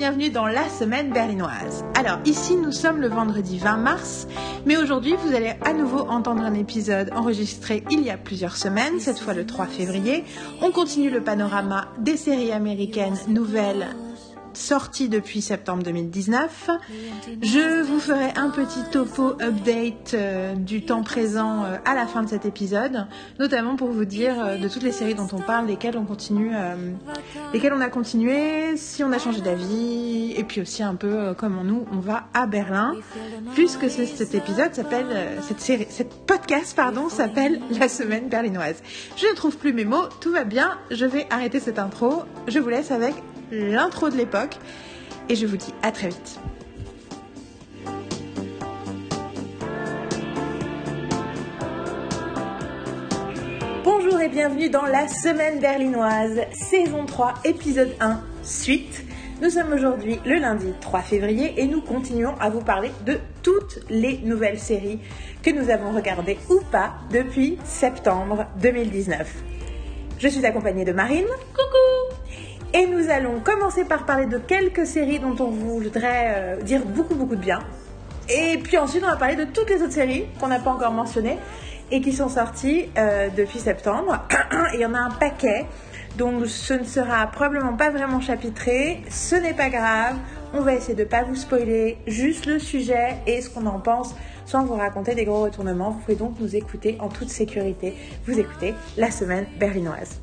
bienvenue dans la semaine berlinoise. Alors ici nous sommes le vendredi 20 mars, mais aujourd'hui vous allez à nouveau entendre un épisode enregistré il y a plusieurs semaines, cette fois le 3 février. On continue le panorama des séries américaines nouvelles sorti depuis septembre 2019. Je vous ferai un petit topo update euh, du temps présent euh, à la fin de cet épisode, notamment pour vous dire euh, de toutes les séries dont on parle, lesquelles on continue, lesquelles on a continué, si on a changé d'avis, et puis aussi un peu comment nous on va à Berlin, puisque cet épisode s'appelle, cette série, cette podcast pardon s'appelle la semaine berlinoise. Je ne trouve plus mes mots, tout va bien, je vais arrêter cette intro, je vous laisse avec l'intro de l'époque. Et je vous dis à très vite. Bonjour et bienvenue dans la semaine berlinoise, saison 3, épisode 1, suite. Nous sommes aujourd'hui le lundi 3 février et nous continuons à vous parler de toutes les nouvelles séries que nous avons regardées ou pas depuis septembre 2019. Je suis accompagnée de Marine. Coucou et nous allons commencer par parler de quelques séries dont on voudrait euh, dire beaucoup beaucoup de bien. Et puis ensuite, on va parler de toutes les autres séries qu'on n'a pas encore mentionnées et qui sont sorties euh, depuis septembre. et il y en a un paquet, donc ce ne sera probablement pas vraiment chapitré. Ce n'est pas grave. On va essayer de ne pas vous spoiler, juste le sujet et ce qu'on en pense sans vous raconter des gros retournements. Vous pouvez donc nous écouter en toute sécurité. Vous écoutez la semaine berlinoise.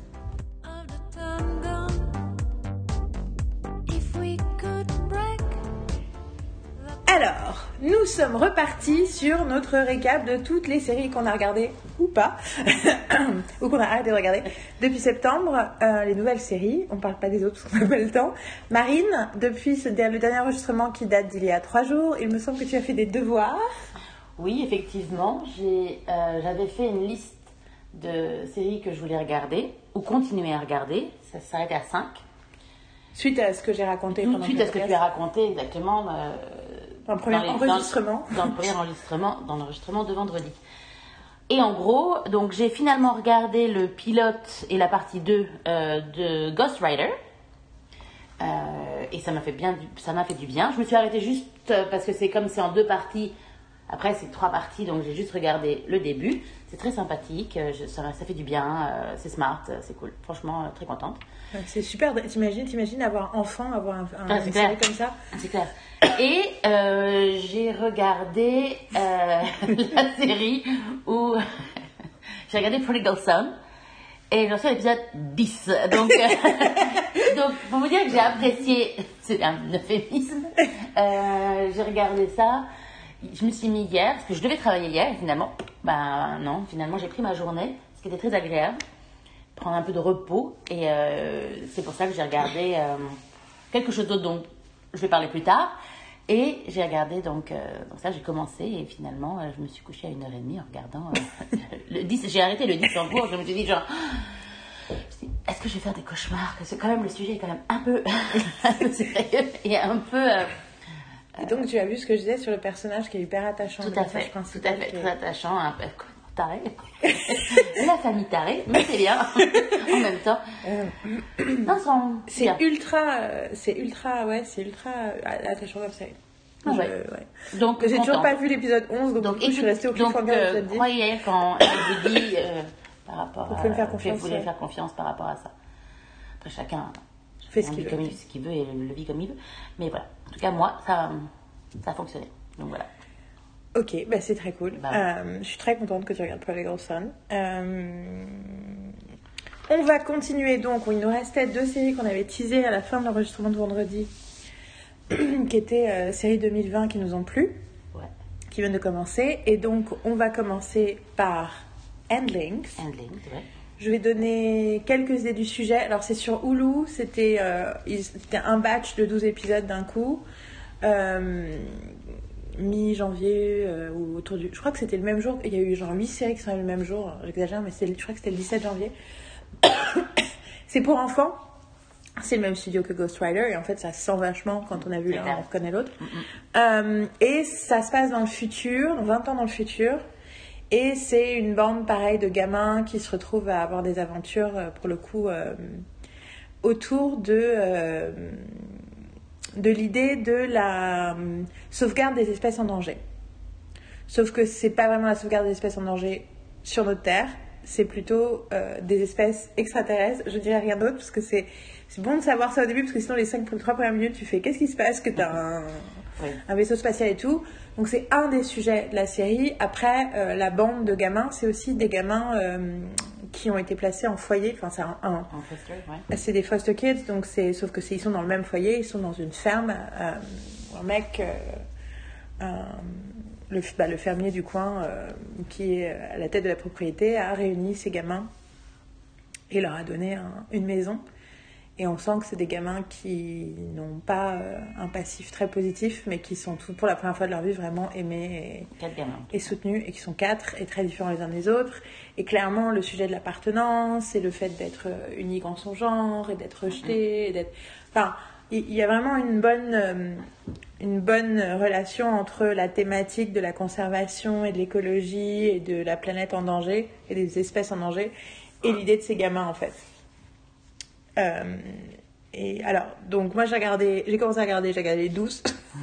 Alors, nous sommes repartis sur notre récap de toutes les séries qu'on a regardées ou pas, ou qu'on a arrêté de regarder depuis septembre. Euh, les nouvelles séries, on parle pas des autres parce qu'on n'a pas le temps. Marine, depuis le dernier enregistrement qui date d'il y a trois jours, il me semble que tu as fait des devoirs. Oui, effectivement, euh, j'avais fait une liste de séries que je voulais regarder ou continuer à regarder. Ça s'arrête à 5. Suite à ce que j'ai raconté. Tout, suite à ce que tu as raconté, exactement. Euh, dans le premier enregistrement. Dans, le premier enregistrement, dans l'enregistrement de vendredi. Et en gros, donc j'ai finalement regardé le pilote et la partie 2 euh, de Ghost Rider. Euh, et ça m'a fait bien, ça m'a fait du bien. Je me suis arrêtée juste euh, parce que c'est comme c'est en deux parties. Après, c'est trois parties, donc j'ai juste regardé le début. C'est très sympathique, ça, ça, fait du bien, c'est smart, c'est cool. Franchement, très contente. C'est super. T'imagines, t'imagines avoir enfant, avoir un, un ah, série comme ça. C'est clair. Et euh, j'ai regardé euh, la série où j'ai regardé Prodigal Son et j'en suis à l'épisode 10. Donc, euh, donc, pour vous dire que j'ai apprécié, c'est un euphémisme, j'ai regardé ça. Je me suis mis hier, parce que je devais travailler hier, finalement, ben non, finalement j'ai pris ma journée, ce qui était très agréable, prendre un peu de repos, et c'est pour ça que j'ai regardé quelque chose d'autre dont je vais parler plus tard. Et j'ai regardé, donc, euh, ça, j'ai commencé et finalement, euh, je me suis couchée à une heure et demie en regardant euh, le 10. J'ai arrêté le 10 en cours, je me suis dit, genre, est-ce que je vais faire des cauchemars? Parce que quand même, le sujet est quand même un peu, un peu sérieux et un peu. Et donc, tu as vu ce que je disais sur le personnage qui est hyper attachant. Tout à fait, tout à fait, très attachant, un peu taré. La famille tarée, mais c'est bien en même temps. c'est ultra, c'est ultra, ouais, c'est ultra attachant comme ça. Ah ouais. Donc, j'ai toujours pas vu l'épisode 11, donc, donc je suis restée au de l'épisode 10. Croyez quand elle vous dit euh, par rapport vous pouvez à. Faire confiance, vous voulez faire confiance par rapport à ça. Après, chacun fait ce qu'il veut. ce qu'il veut et le vit comme il veut. Mais voilà. En tout cas, moi, ça, ça a fonctionné. Donc voilà. Ok, bah c'est très cool. Bah euh, je suis très contente que tu regardes Prodigal Son. Euh, on va continuer donc. Il nous restait deux séries qu'on avait teasées à la fin de l'enregistrement de vendredi, qui étaient euh, séries 2020 qui nous ont plu, qui viennent de commencer. Et donc, on va commencer par Endlings. Endlings, ouais. Je vais donner quelques idées du sujet. Alors, c'est sur Hulu. C'était un batch de 12 épisodes d'un coup mi-janvier euh, ou autour du. Je crois que c'était le même jour. Il y a eu genre 8 séries qui sont le même jour. J'exagère, mais je crois que c'était le 17 janvier. c'est pour enfants. C'est le même studio que Ghost Rider et en fait ça sent vachement quand on a vu l'un, on reconnaît l'autre. Euh, et ça se passe dans le futur, 20 ans dans le futur. Et c'est une bande pareille de gamins qui se retrouvent à avoir des aventures, euh, pour le coup, autour de de l'idée de la euh, sauvegarde des espèces en danger. Sauf que c'est pas vraiment la sauvegarde des espèces en danger sur notre Terre, c'est plutôt euh, des espèces extraterrestres. Je dirais rien d'autre parce que c'est bon de savoir ça au début parce que sinon les 5 3 premières minutes tu fais qu'est-ce qui se passe? Que tu as un, Oui. un vaisseau spatial et tout. Donc c'est un des sujets de la série. Après euh, la bande de gamins, c'est aussi des gamins euh, qui ont été placés en foyer. Enfin c'est un- ouais. c'est des foster kids, donc c'est sauf que c'est ils sont dans le même foyer, ils sont dans une ferme. euh, un mec, le, bah, le fermier du coin, qui est à la tête de la propriété, a réuni ses gamins et leur a donné un- une maison. Et on sent que c'est des gamins qui n'ont pas euh, un passif très positif, mais qui sont tout, pour la première fois de leur vie vraiment aimés et, Quatre gamins. et soutenus et qui sont quatre et très différents les uns des autres. Et clairement, le sujet de l'appartenance et le fait d'être euh, unique en son genre et d'être rejeté, et d'être. Enfin, il il y a vraiment une bonne, euh, une bonne relation entre la thématique de la conservation et de l'écologie et de la planète en danger et des espèces en danger et l'idée de ces gamins en fait. Euh, et alors, donc moi j'ai regardé, j'ai commencé à regarder, j'ai regardé 12.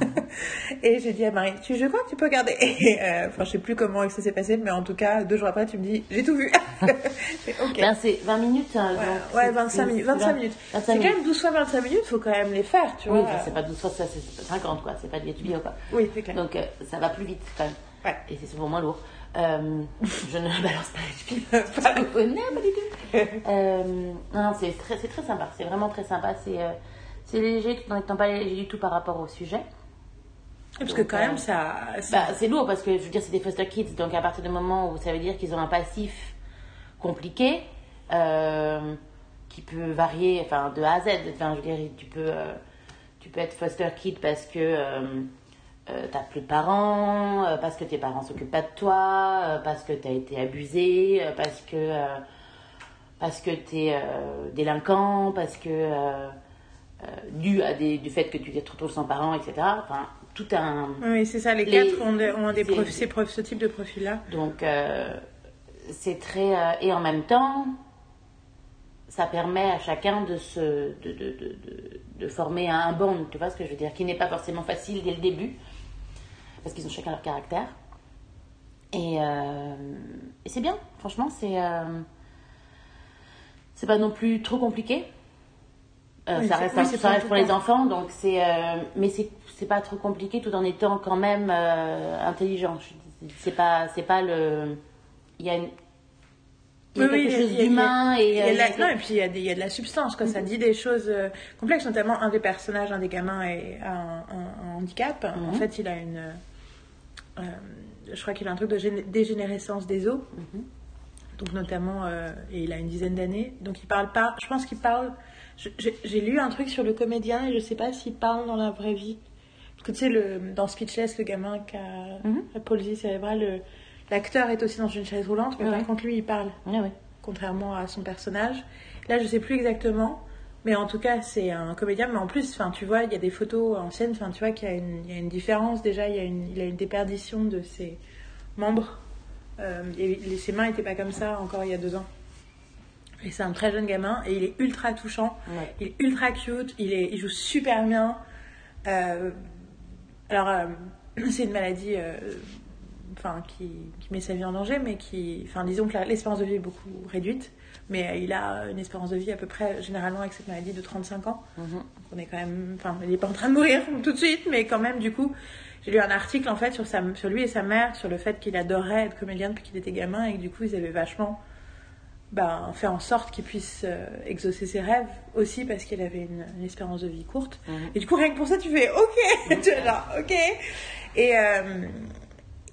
et j'ai dit à Marie, tu, je crois que tu peux regarder. Et, euh, enfin, je sais plus comment ça s'est passé, mais en tout cas, deux jours après, tu me dis, j'ai tout vu. J'ai, ok. Ben, c'est 20 minutes. hein, Ouais, ouais, c'est- 25 c'est- minutes. c'est 25 vingt- minutes. 25 C'est quand même 12 fois 25 minutes, faut quand même les faire, tu Oui, vois. enfin, c'est pas 12 fois, ça, c'est 50 quoi. C'est pas du HBO quoi. Oui, c'est clair. Donc euh, ça va plus vite quand même. Ouais. Et c'est souvent moins lourd. Euh, je ne balance pas non, du tout. Euh, non, c'est très, c'est très sympa. C'est vraiment très sympa. C'est euh, léger tout en étant pas léger du tout par rapport au sujet. Parce que quand euh, même, ça. ça- Bah, c'est lourd parce que je veux dire, c'est des foster kids. Donc à partir du moment où ça veut dire qu'ils ont un passif compliqué, euh, qui peut varier enfin, de A à Z. Enfin, je veux dire, tu peux, euh, tu peux être foster kid parce que euh, t'as plus de parents, euh, parce que tes parents s'occupent pas de toi, euh, parce que t'as été abusé, parce que parce que t'es délinquant, parce que dû à des, du fait que tu te retrouves sans parents, etc. Enfin, tout un Oui, c'est ça, les, Les- quatre ont, des ces ce type de profil-là. donc, c'est très. et en même temps, ça permet à chacun de se. de, de, de, de, former un, un bond, tu vois ce que je veux dire, qui n'est pas forcément facile dès le début, parce qu'ils ont chacun leur caractère. Et, euh, et c'est bien, franchement, c'est. euh, c'est pas non plus trop compliqué. Euh, Oui, ça reste, oui, un- c'est ça pas reste tout pour le les enfants, donc c'est. mais c'est pas trop compliqué tout en étant quand même intelligent. C'est pas, c'est pas le. Il y a, une, il y a Oui, quelque il y a- chose d'humain et. Y a la- non, et puis il y, a des- il y a de la substance, quoi. Ça dit des choses euh, complexes, notamment un des personnages, un des gamins est- a un, un- un handicap. En Mhm. fait, il a une. Euh, je crois qu'il a un truc de gén- dégénérescence des os. Mhm. Donc, notamment, euh, et il a une dizaine d'années. Donc, il parle pas. Je pense qu'il parle. J'ai lu un truc sur le comédien et je sais pas s'il parle dans la vraie vie. Parce que tu sais, le, dans Speechless, le gamin qui a Mhm. la paralysie cérébrale, le- l'acteur est aussi dans une chaise roulante, mais Ouais, par contre, lui, il parle Ouais, ouais. contrairement à son personnage. Là, je sais plus exactement, mais en tout cas, c'est un comédien. Mais en plus, enfin, tu vois, il y a des photos anciennes. Enfin, tu vois qu'il y a une, il y a une différence déjà. Il y a une, il a une déperdition de ses membres. Euh, et les- ses mains n'étaient pas comme ça encore il y a deux ans. Et c'est un très jeune gamin et il est ultra touchant. Ouais. Il est ultra cute. Il est, il joue super bien. Euh, alors, euh, c'est une maladie. enfin, qui, qui met sa vie en danger, mais qui, enfin, disons que l'espérance de vie est beaucoup réduite, mais euh, il a une espérance de vie à peu près, généralement, avec cette maladie de 35 ans. Mhm. Donc on est quand même, enfin, il n'est pas en train de mourir tout de suite, mais quand même, du coup, j'ai lu un article, en fait, sur, sa, sur lui et sa mère, sur le fait qu'il adorait être comédien depuis qu'il était gamin, et que du coup, ils avaient vachement ben, fait en sorte qu'il puisse euh, exaucer ses rêves, aussi parce qu'il avait une, une espérance de vie courte. Mhm. Et du coup, rien que pour ça, tu fais OK, tu es là, OK. Et, euh,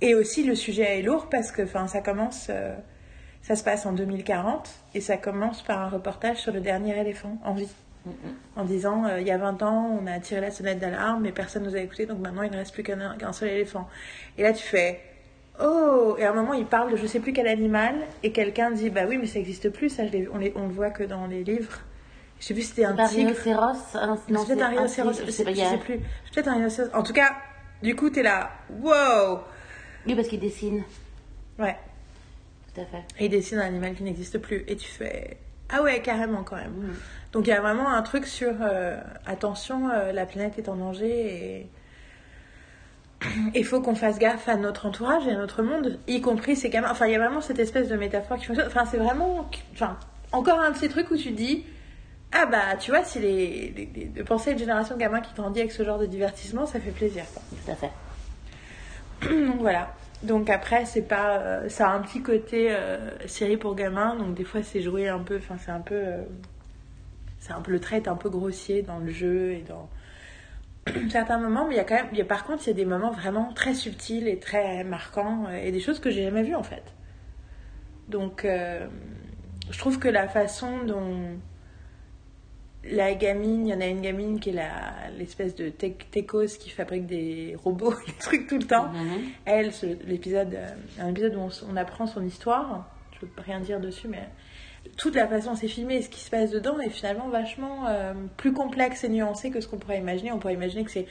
et aussi, le sujet est lourd parce que ça commence, euh, ça se passe en 2040 et ça commence par un reportage sur le dernier éléphant en vie. En disant, euh, il y a 20 ans, on a tiré la sonnette d'alarme, mais personne nous a écoutés, donc maintenant il ne reste plus qu'un seul éléphant. Et là, tu fais, oh Et à un moment, il parle de je sais plus quel animal, et quelqu'un dit, bah oui, mais ça n'existe plus, ça, je on, les- on le voit que dans les livres. Je sais plus si c'était un tigre. rhinocéros non, peut-être un rhinocéros, je sais pas, je sais plus. Peut-être un rhinocéros. En tout cas, du coup, t'es là, wow Oui, parce qu'il dessine. Ouais. Tout à fait. Et il dessine un animal qui n'existe plus. Et tu fais, Ah ouais, carrément quand même. Mm. Donc il y a vraiment un truc sur euh, attention, euh, la planète est en danger et il faut qu'on fasse gaffe à notre entourage et à notre monde, y compris ces gamins. Enfin, il y a vraiment cette espèce de métaphore qui fonctionne. Enfin, c'est vraiment. Enfin, encore un de ces trucs où tu dis. Ah bah, tu vois, si les, les- les- de penser à une génération de gamins qui grandit avec ce genre de divertissement, ça fait plaisir. quoi. Tout à fait. Donc voilà. Donc après, c'est pas, euh, ça a un petit côté euh, série pour gamins. Donc des fois, c'est joué un peu. Enfin, c'est un peu, euh, c'est un peu le trait est un peu grossier dans le jeu et dans certains moments. Mais il y a quand même, y a, par contre, il y a des moments vraiment très subtils et très marquants et des choses que j'ai jamais vues en fait. Donc, je trouve que la façon dont la gamine, il y en a une gamine qui est l'espèce de tech- techos qui fabrique des robots, des trucs tout le temps. Mhm. Elle, l'épisode, euh, un épisode où on, apprend son histoire, je peux rien dire dessus, mais toute la façon dont c'est filmé et ce qui se passe dedans est finalement vachement euh, plus complexe et nuancé que ce qu'on pourrait imaginer. On pourrait imaginer que c'est.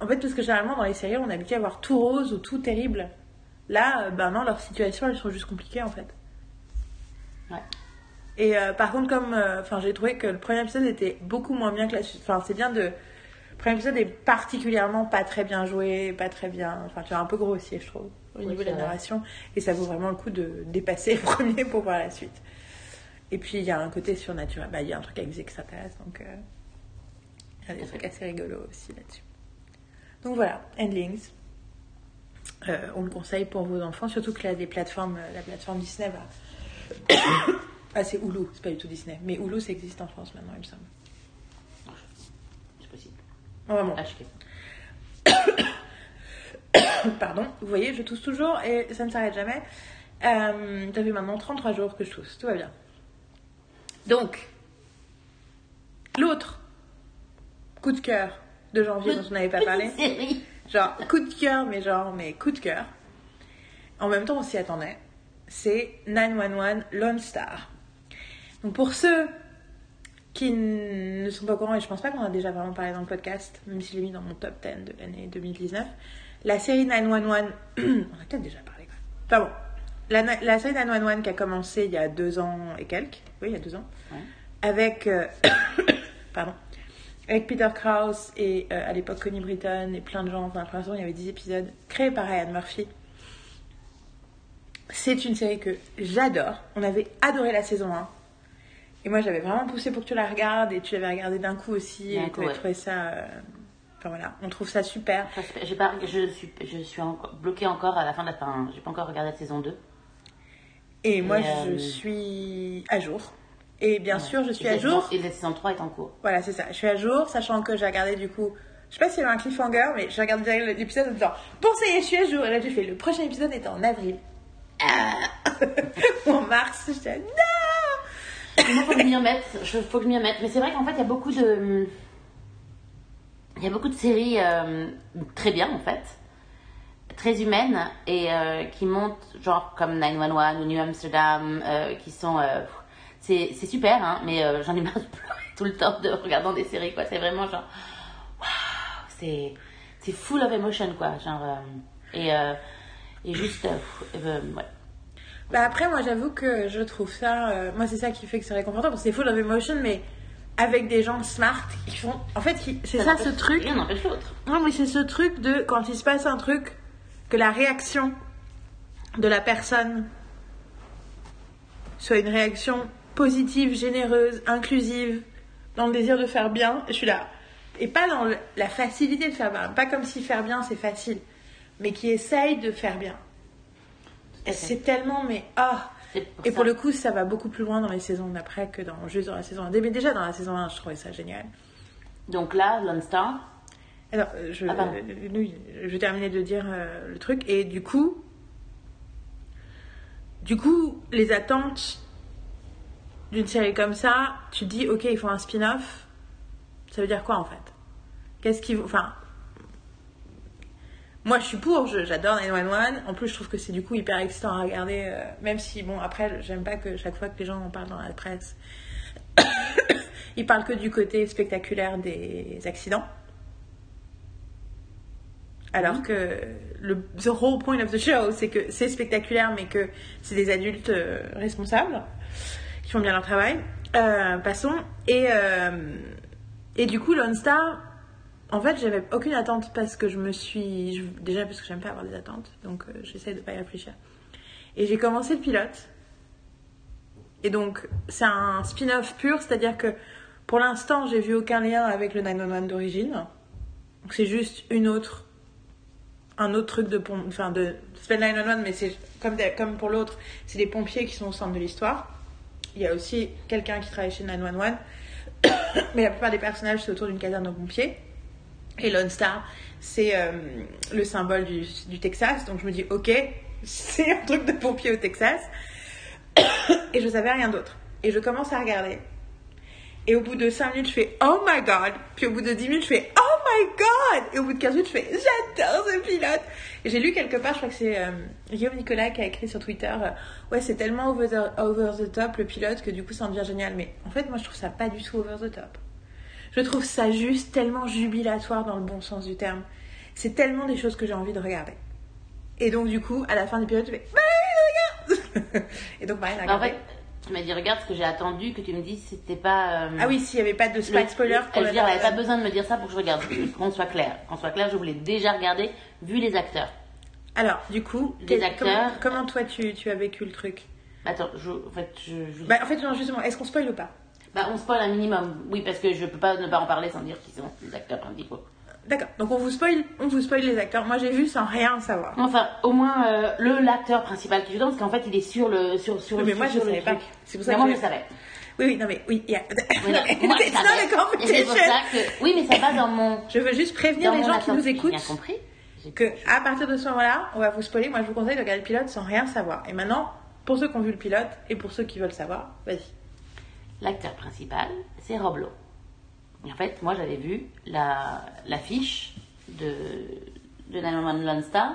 En fait, parce que généralement dans les séries, on a habitué à voir tout rose ou tout terrible. Là, euh, ben non, leurs situations, elles sont juste compliquées en fait. Ouais. Et euh, par contre, comme. euh, j'ai trouvé que le premier épisode était beaucoup moins bien que la suite. Enfin, c'est bien de. Le premier épisode est particulièrement pas très bien joué, pas très bien. Enfin, tu vois, un peu grossier, je trouve, au Oui, niveau de la narration. Et ça vaut vraiment le coup de dépasser le premier pour voir la suite. Et puis, il y a un côté surnaturel. Bah, il y a un truc avec des extraterrestres, donc. euh, Il y a des trucs assez rigolos aussi là-dessus. Donc voilà, Endlings. Euh, on le conseille pour vos enfants, surtout que là, des plateformes, euh, la plateforme Disney va. Ah, c'est Hulu, c'est pas du tout Disney. Mais Hulu, ça existe en France maintenant, il me semble. C'est possible. Vraiment. HK. Pardon, vous voyez, je tousse toujours et ça ne s'arrête jamais. Euh, ça fait maintenant 33 jours que je tousse, tout va bien. Donc, l'autre coup de cœur de janvier dont on n'avait pas parlé. Genre, coup de cœur, mais genre, mais coup de cœur. En même temps, on s'y attendait. C'est 911 Lone Star. Donc, pour ceux qui ne sont pas au courant, et je pense pas qu'on a déjà vraiment parlé dans le podcast, même si je l'ai mis dans mon top 10 de l'année 2019, la série 911, on a peut-être déjà parlé. quoi. Enfin bon, la, série 911 qui a commencé il y a deux ans et quelques, oui, il y a deux ans, Ouais. avec, euh, pardon, avec Peter Krause et euh, à l'époque Connie Britton et plein de gens, enfin pour l'instant il y avait 10 épisodes, créés par Ryan Murphy. C'est une série que j'adore. On avait adoré la saison 1. Et moi j'avais vraiment poussé pour que tu la regardes et tu l'avais regardé d'un coup aussi et tu avais ouais. trouvé ça... euh, Enfin voilà, on trouve ça super. Enfin, pas, je suis, je suis encore bloquée encore à la fin de la fin. J'ai pas encore regardé la saison 2. Et moi Et, euh, je suis à jour. Et bien Ouais. sûr je suis Et à jour. Et la saison 3 est en cours. Voilà, c'est ça. Je suis à jour, sachant que j'ai regardé du coup. Je sais pas s'il y avait un cliffhanger, mais j'ai regardé direct l'épisode en disant Bon, ça y est, je suis à jour. Et là, j'ai fait le prochain épisode est en avril. Ah Ou en mars. J'étais Non Il faut que je m'y remette. Faut que je m'y. Mais c'est vrai qu'en fait, il y a beaucoup de. Il y a beaucoup de séries euh, très bien, en fait. Très humaines et euh, qui montent, genre comme 911 ou New Amsterdam, euh, qui sont. c'est super, hein, mais j'en ai marre de pleurer tout le temps de regardant des séries, quoi. C'est vraiment genre. Waouh C'est full of emotion, quoi. Genre. et, et juste. euh, ouais. Bah après, moi, j'avoue que je trouve ça. euh, moi, c'est ça qui fait que c'est réconfortant parce que c'est full of emotion, mais avec des gens smart qui font. En fait, qui- c'est ça, ce n'empêche- truc. Rien n'empêche l'autre. Non, mais c'est ce truc de quand il se passe un truc, que la réaction de la personne soit une réaction positive, généreuse, inclusive, dans le désir de faire bien. Je suis là. Et pas dans le- la facilité de faire bien. Pas comme si faire bien c'est facile, mais qui essaye de faire bien. C'est tellement, mais ah! Pour Et pour le coup, ça va beaucoup plus loin dans les saisons d'après que dans, juste dans la saison 1. Mais déjà dans la saison 1, je trouvais ça génial. Donc là, Lone Star, Alors, euh, je, Ah, pardon. euh, je vais terminer de dire euh, le truc. Et du coup, du coup, les attentes d'une série comme ça, tu te dis, ok, ils font un spin-off. Ça veut dire quoi en fait? Qu'est-ce vont. Enfin. Moi, je suis pour, je- j'adore 911. En plus, je trouve que c'est du coup hyper excitant à regarder, euh, même si, bon, après, j'aime pas que chaque fois que les gens en parlent dans la presse, ils parlent que du côté spectaculaire des accidents. Alors que le the whole point of the show, c'est que c'est spectaculaire, mais que c'est des adultes euh, responsables qui font bien leur travail. Euh, passons. Et, et du coup, Lone Star, en fait, j'avais aucune attente parce que je me suis. déjà parce que j'aime pas avoir des attentes, donc euh, j'essaie de pas y réfléchir. Et j'ai commencé le pilote. Et donc, c'est un spin-off pur, c'est-à-dire que pour l'instant, j'ai vu aucun lien avec le 911 d'origine. Donc, c'est juste une autre. Un autre truc de pompe. Enfin, de. C'est pas le 911, mais c'est comme, comme pour l'autre, c'est des pompiers qui sont au centre de l'histoire. Il y a aussi quelqu'un qui travaille chez 911. mais la plupart des personnages, c'est autour d'une caserne de pompiers. Et Lone Star, c'est euh, le symbole du, Texas. Donc je me dis, ok, c'est un truc de pompier au Texas. et je savais rien d'autre. Et je commence à regarder. Et au bout de 5 minutes, je fais Oh my god. Puis au bout de 10 minutes, je fais Oh my god. Et au bout de 15 minutes, je fais J'adore ce pilote. Et j'ai lu quelque part, je crois que c'est euh, Guillaume Nicolas qui a écrit sur Twitter euh, Ouais, c'est tellement over the, over the top le pilote que du coup, ça en devient génial. Mais en fait, moi, je trouve ça pas du tout over the top. Je trouve ça juste tellement jubilatoire dans le bon sens du terme. C'est tellement des choses que j'ai envie de regarder. Et donc, du coup, à la fin du pilote, je fais Marie, regarde Et donc, Marie a En regardé. fait, tu m'as dit, regarde ce que j'ai attendu, que tu me dises, c'était pas. euh, Ah oui, s'il n'y avait pas de le- spoiler le- pour Je veux dire, elle avait pas besoin de me dire ça pour que je regarde, qu'on soit clair. Qu'on soit clair, je voulais déjà regarder, vu les acteurs. Alors, du coup, quel- acteurs. Comment, comment toi tu, tu as vécu le truc? Attends, je, en fait, je, je- bah, En fait, non, justement, est-ce qu'on spoil ou pas? Bah, on spoil un minimum, oui, parce que je peux pas ne pas en parler sans dire qu'ils sont les acteurs principaux. D'accord, donc on vous spoil, on vous spoil les acteurs. Moi, j'ai vu sans rien savoir. Enfin, au moins euh, le l'acteur principal qui joue dedans, parce qu'en fait, il est sur le sur sur. Oui, mais moi, je le savais pas. C'est pour ça Mais que moi, je- je savais. Oui, oui, non, mais oui, il y a... Moi, It's not que oui, mais ça va dans mon. Je veux juste prévenir dans les gens qui nous écoutent Bien compris. Que à partir de ce moment-là, on va vous spoiler. Moi, je vous conseille de regarder le pilote sans rien savoir. Et maintenant, pour ceux qui ont vu le pilote et pour ceux qui veulent savoir, vas-y. L'acteur principal, c'est Rob Lowe. Et en fait, moi, j'avais vu la l'affiche de de 911 Lone Star.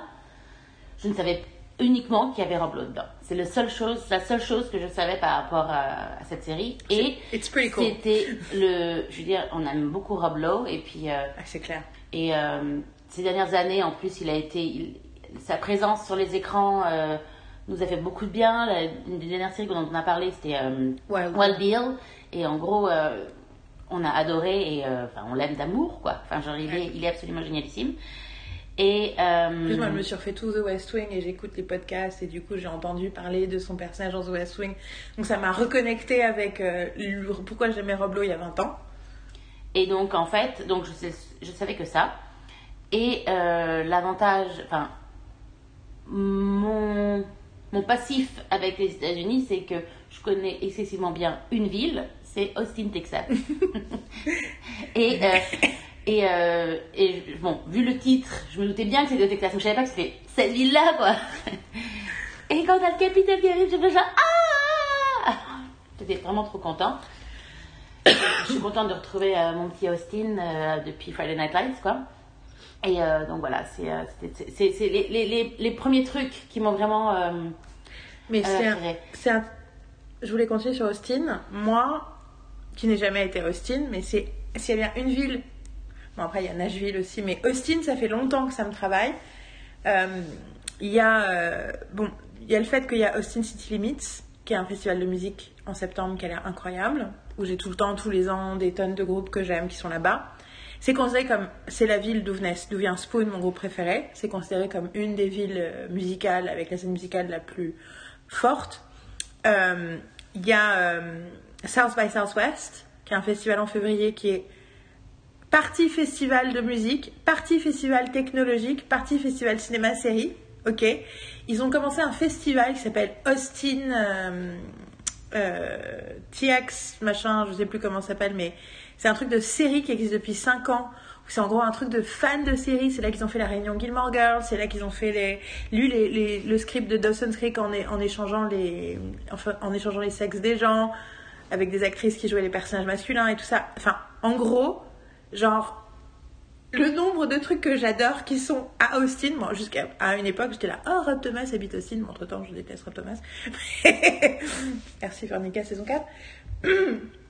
Je ne savais uniquement qu'il y avait Rob Lowe dedans. C'est le seul chose, la seule chose que je savais par rapport à, à cette série. Et pretty cool. c'était le, je veux dire, on aime beaucoup Rob Lowe et puis euh, Ah, c'est clair. et euh, ces dernières années, en plus, il a été, il- sa présence sur les écrans euh, nous a fait beaucoup de bien. La- une des dernières séries dont on a parlé, c'était euh, Wild Wild Bill. Et en gros, euh, on a adoré et euh, enfin, on l'aime d'amour, quoi. Enfin, genre, il est, il est absolument génialissime. Et euh, plus, moi, je me suis refait tout The West Wing et j'écoute les podcasts et du coup, j'ai entendu parler de son personnage dans The West Wing. Donc, ça m'a reconnecté avec euh, pourquoi j'aimais Rob Lowe il y a 20 ans. Et donc, en fait, donc je, sais, je savais que ça. Et euh, l'avantage, enfin, mon, mon passif avec les États-Unis, c'est que je connais excessivement bien une ville, c'est Austin, Texas. et, euh, et, euh, et bon, vu le titre, je me doutais bien que c'était au Texas, mais je savais pas que c'était cette ville-là, quoi. et quand t'as le capitaine qui arrive, je fais ça, ah J'étais vraiment trop content. je suis contente de retrouver euh, mon petit Austin depuis Friday Night Lights, quoi. Et euh, donc voilà, c'est euh, les, les, les, les premiers trucs qui m'ont vraiment. euh, Mais euh, c'est un, Je voulais continuer sur Austin. Moi, qui n'ai jamais été à Austin, mais c'est s'il y a bien une ville. Bon, après, il y a Nashville aussi, mais Austin, ça fait longtemps que ça me travaille. Il y a. bon, il y a le fait qu'il y a Austin City Limits, qui est un festival de musique en septembre qui a l'air incroyable, où j'ai tout le temps, tous les ans, des tonnes de groupes que j'aime qui sont là-bas. C'est considéré comme. C'est la ville d'où d'où vient Spoon, mon groupe préféré. C'est considéré comme une des villes euh, musicales, avec la scène musicale la plus forte. Euh, Il y a euh, South by Southwest, qui est un festival en février qui est partie festival de musique, partie festival technologique, partie festival cinéma-série. Ok. Ils ont commencé un festival qui s'appelle Austin euh, euh, TX, machin, je sais plus comment ça s'appelle, mais c'est un truc de série qui existe depuis 5 ans. C'est en gros un truc de fans de série. C'est là qu'ils ont fait la réunion Gilmore Girls. C'est là qu'ils ont fait les, lu le script de Dawson's Creek en, échangeant les, sexes des gens avec des actrices qui jouaient les personnages masculins et tout ça. Enfin, en gros, genre, le nombre de trucs que j'adore qui sont à Austin. Moi, jusqu'à à une époque, j'étais là, oh, Rob Thomas habite Austin. Mais entre temps, je déteste Rob Thomas. Merci, Fornica, saison 4.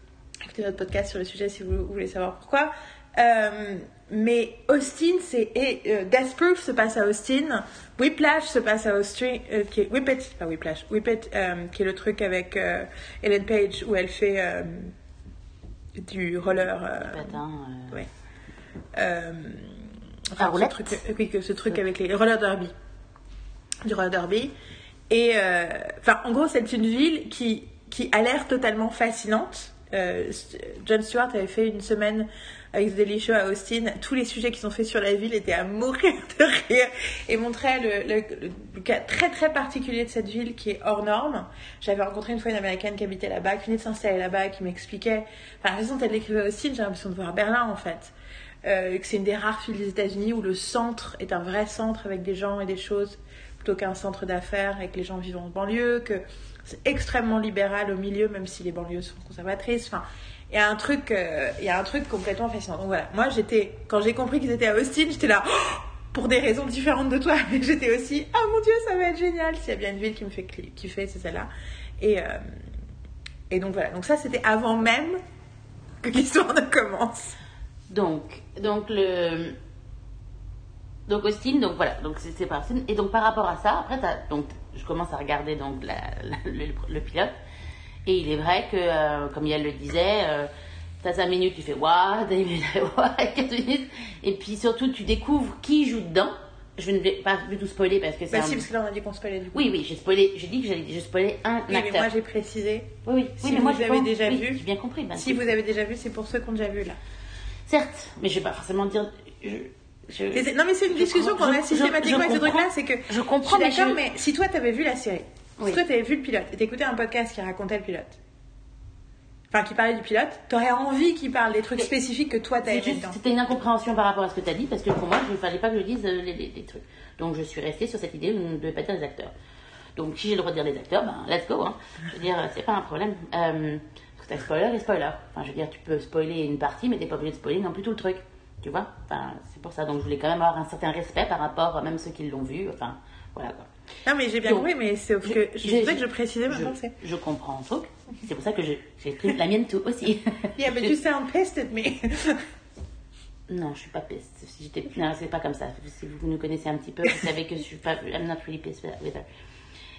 Écoutez notre podcast sur le sujet si vous voulez savoir pourquoi. Euh, mais Austin, c'est. Et euh, Death Proof se passe à Austin. Whiplash se passe à Austin. Euh, qui est, Whip It, pas Whiplash. Whip It, euh, qui est le truc avec euh, Ellen Page où elle fait du roller. Patin, ouais. Euh, Ah, ce roulette truc, oui, que ce truc avec les roller derby. Du roller derby. Et enfin, en gros, c'est une ville qui, qui a l'air totalement fascinante. Euh, John Stewart avait fait une semaine avec The Daily Show à Austin. Tous les sujets qui sont faits sur la ville étaient à mourir de rire et montraient le, cas très très particulier de cette ville qui est hors norme. J'avais rencontré une fois une américaine qui habitait là-bas, qui venait de s'installer là-bas, qui m'expliquait. Enfin, la raison dont elle l'écrivait Austin, j'ai l'impression de voir Berlin en fait. Euh, que c'est une des rares villes des États-Unis où le centre est un vrai centre avec des gens et des choses plutôt qu'un centre d'affaires avec les gens vivant en banlieue, que c'est extrêmement libéral au milieu, même si les banlieues sont conservatrices. Enfin, il y a un truc, euh, il un truc complètement fascinant. Donc voilà, moi j'étais, quand j'ai compris qu'ils étaient à Austin, j'étais là. Oh pour des raisons différentes de toi, mais j'étais aussi, ah mon dieu, ça va être génial. S'il y a bien une ville qui me fait kiffer, c'est celle-là. Et, euh, et donc voilà, donc ça c'était avant même que l'histoire ne commence. Donc, donc le. Donc Austin, donc voilà, donc c'est par Austin. Et donc par rapport à ça, après, donc, je commence à regarder donc la, la- le, le pilote. Et il est vrai que, euh, comme Yael le disait, euh, t'as 5 minutes, tu fais 4 minutes. Et puis surtout, tu découvres qui joue dedans. Je ne vais pas du tout spoiler parce que c'est. Bah un- si, parce que là on a dit qu'on spoilait du coup. Oui, oui, j'ai spoilé, j'ai dit que j'allais je spoilais un Oui, mais acteur. moi j'ai précisé. Oui, oui, si oui, mais vous moi j'ai avez pas- déjà oui, vu- J'ai bien compris. ben, Si vous avez déjà vu, c'est pour ceux qui ont déjà vu là. Certes, mais je vais pas forcément dire. Je, je- non mais c'est une discussion qu'on a systématiquement avec ce truc-là, c'est que Je comprends, je mais suis d'accord, je- mais si toi t'avais vu la série, Oui. si toi t'avais vu le pilote et t'écoutais un podcast qui racontait le pilote, enfin qui parlait du pilote, t'aurais envie qu'il parle des trucs Mais- spécifiques que toi t'as juste- dedans. C'était une incompréhension par rapport à ce que tu as dit, parce que pour moi, il ne fallait pas que je dise euh, les, les- les trucs. Donc je suis restée sur cette idée où on ne devait pas dire les acteurs. Donc si j'ai le droit de dire les acteurs, ben let's go. Hein. Je veux dire, c'est pas un problème. Euh, parce que t'as spoiler et spoiler. Enfin, je veux dire, tu peux spoiler une partie, mais t'es pas obligé de spoiler non plus tout le truc. Tu vois Enfin, c'est pour ça. Donc je voulais quand même avoir un certain respect par rapport à même ceux qui l'ont vu. Enfin, voilà quoi. Non mais j'ai bien compris, mais c'est que je, je- que je précisais ma je, pensée. je comprends le truc. C'est pour ça que j'ai pris la mienne tout aussi. Yeah, but you sound pissed at me. Non, je suis pas piste. Si j'étais, non, c'est pas comme ça. Si vous nous connaissez un petit peu, vous savez que je suis pas, I'm not really pissed with her.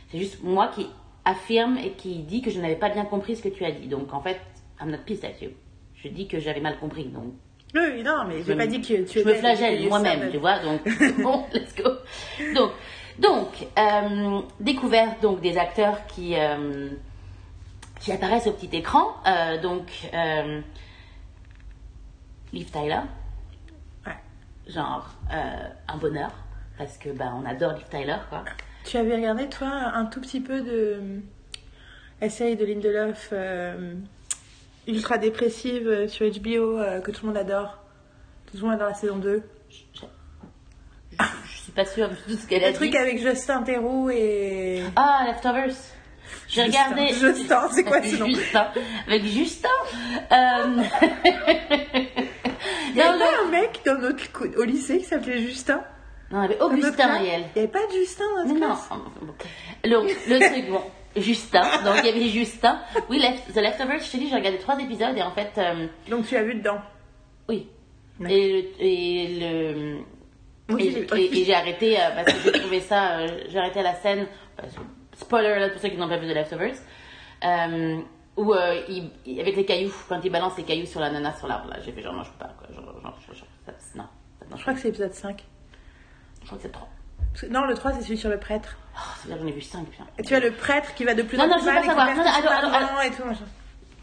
C'est juste moi qui affirme et qui dit que je n'avais pas bien compris ce que tu as dit. Donc en fait, I'm not pissed at you. Je dis que j'avais mal compris. Donc oui, non, mais j'ai pas dit que tu je me flagelle moi-même, tu vois. Donc bon, let's go. Donc, donc euh, découverte donc des acteurs qui euh, qui apparaissent au petit écran. Euh, donc Liv Tyler, Ouais. genre un bonheur parce que bah on adore Liv Tyler quoi. Tu avais regardé toi un tout petit peu de essai de Lindelof ultra dépressive euh, sur HBO euh, que tout le monde adore. Tout le monde adore la saison 2. Je, je suis pas sûre de tout ce qu'elle a Le truc dit. avec Justin Theroux et. Ah Leftovers. J'ai regardé. Justin, c'est quoi ce nom? Justin. Avec Justin. Euh... Il y non, avait non, pas un mec dans notre au lycée qui s'appelait Justin? Non, il y avait Augustin Ariel. Il n'y avait pas de Justin dans notre non. classe? bon. Donc, le truc, bon, Justin. Donc, il y avait Justin. Oui, Left- The Leftovers, je te dis, j'ai regardé trois épisodes et en fait, euh, Donc tu as vu dedans? Oui. Ouais. Et le. Et le Oui, et, j'ai- et- et j'ai arrêté euh, parce que j'ai trouvé ça. euh, j'ai arrêté la scène. spoiler alert pour ceux qui n'ont pas vu The Leftovers. Où il, il- avec les cailloux, quand il balance les cailloux sur la nana sur l'arbre, là, j'ai fait genre, non, je peux pas, quoi. Genre, genre, genre, ça- non, non, Je crois que c'est épisode 5. je crois que c'est trop. Parce que- Non, le 3 c'est celui sur le prêtre. Oh, j'en ai vu 5, putain. Et tu as le prêtre qui va de plus Non, en non, plus mal et qui perd Non, tout son alors, alors, argent et tout machin.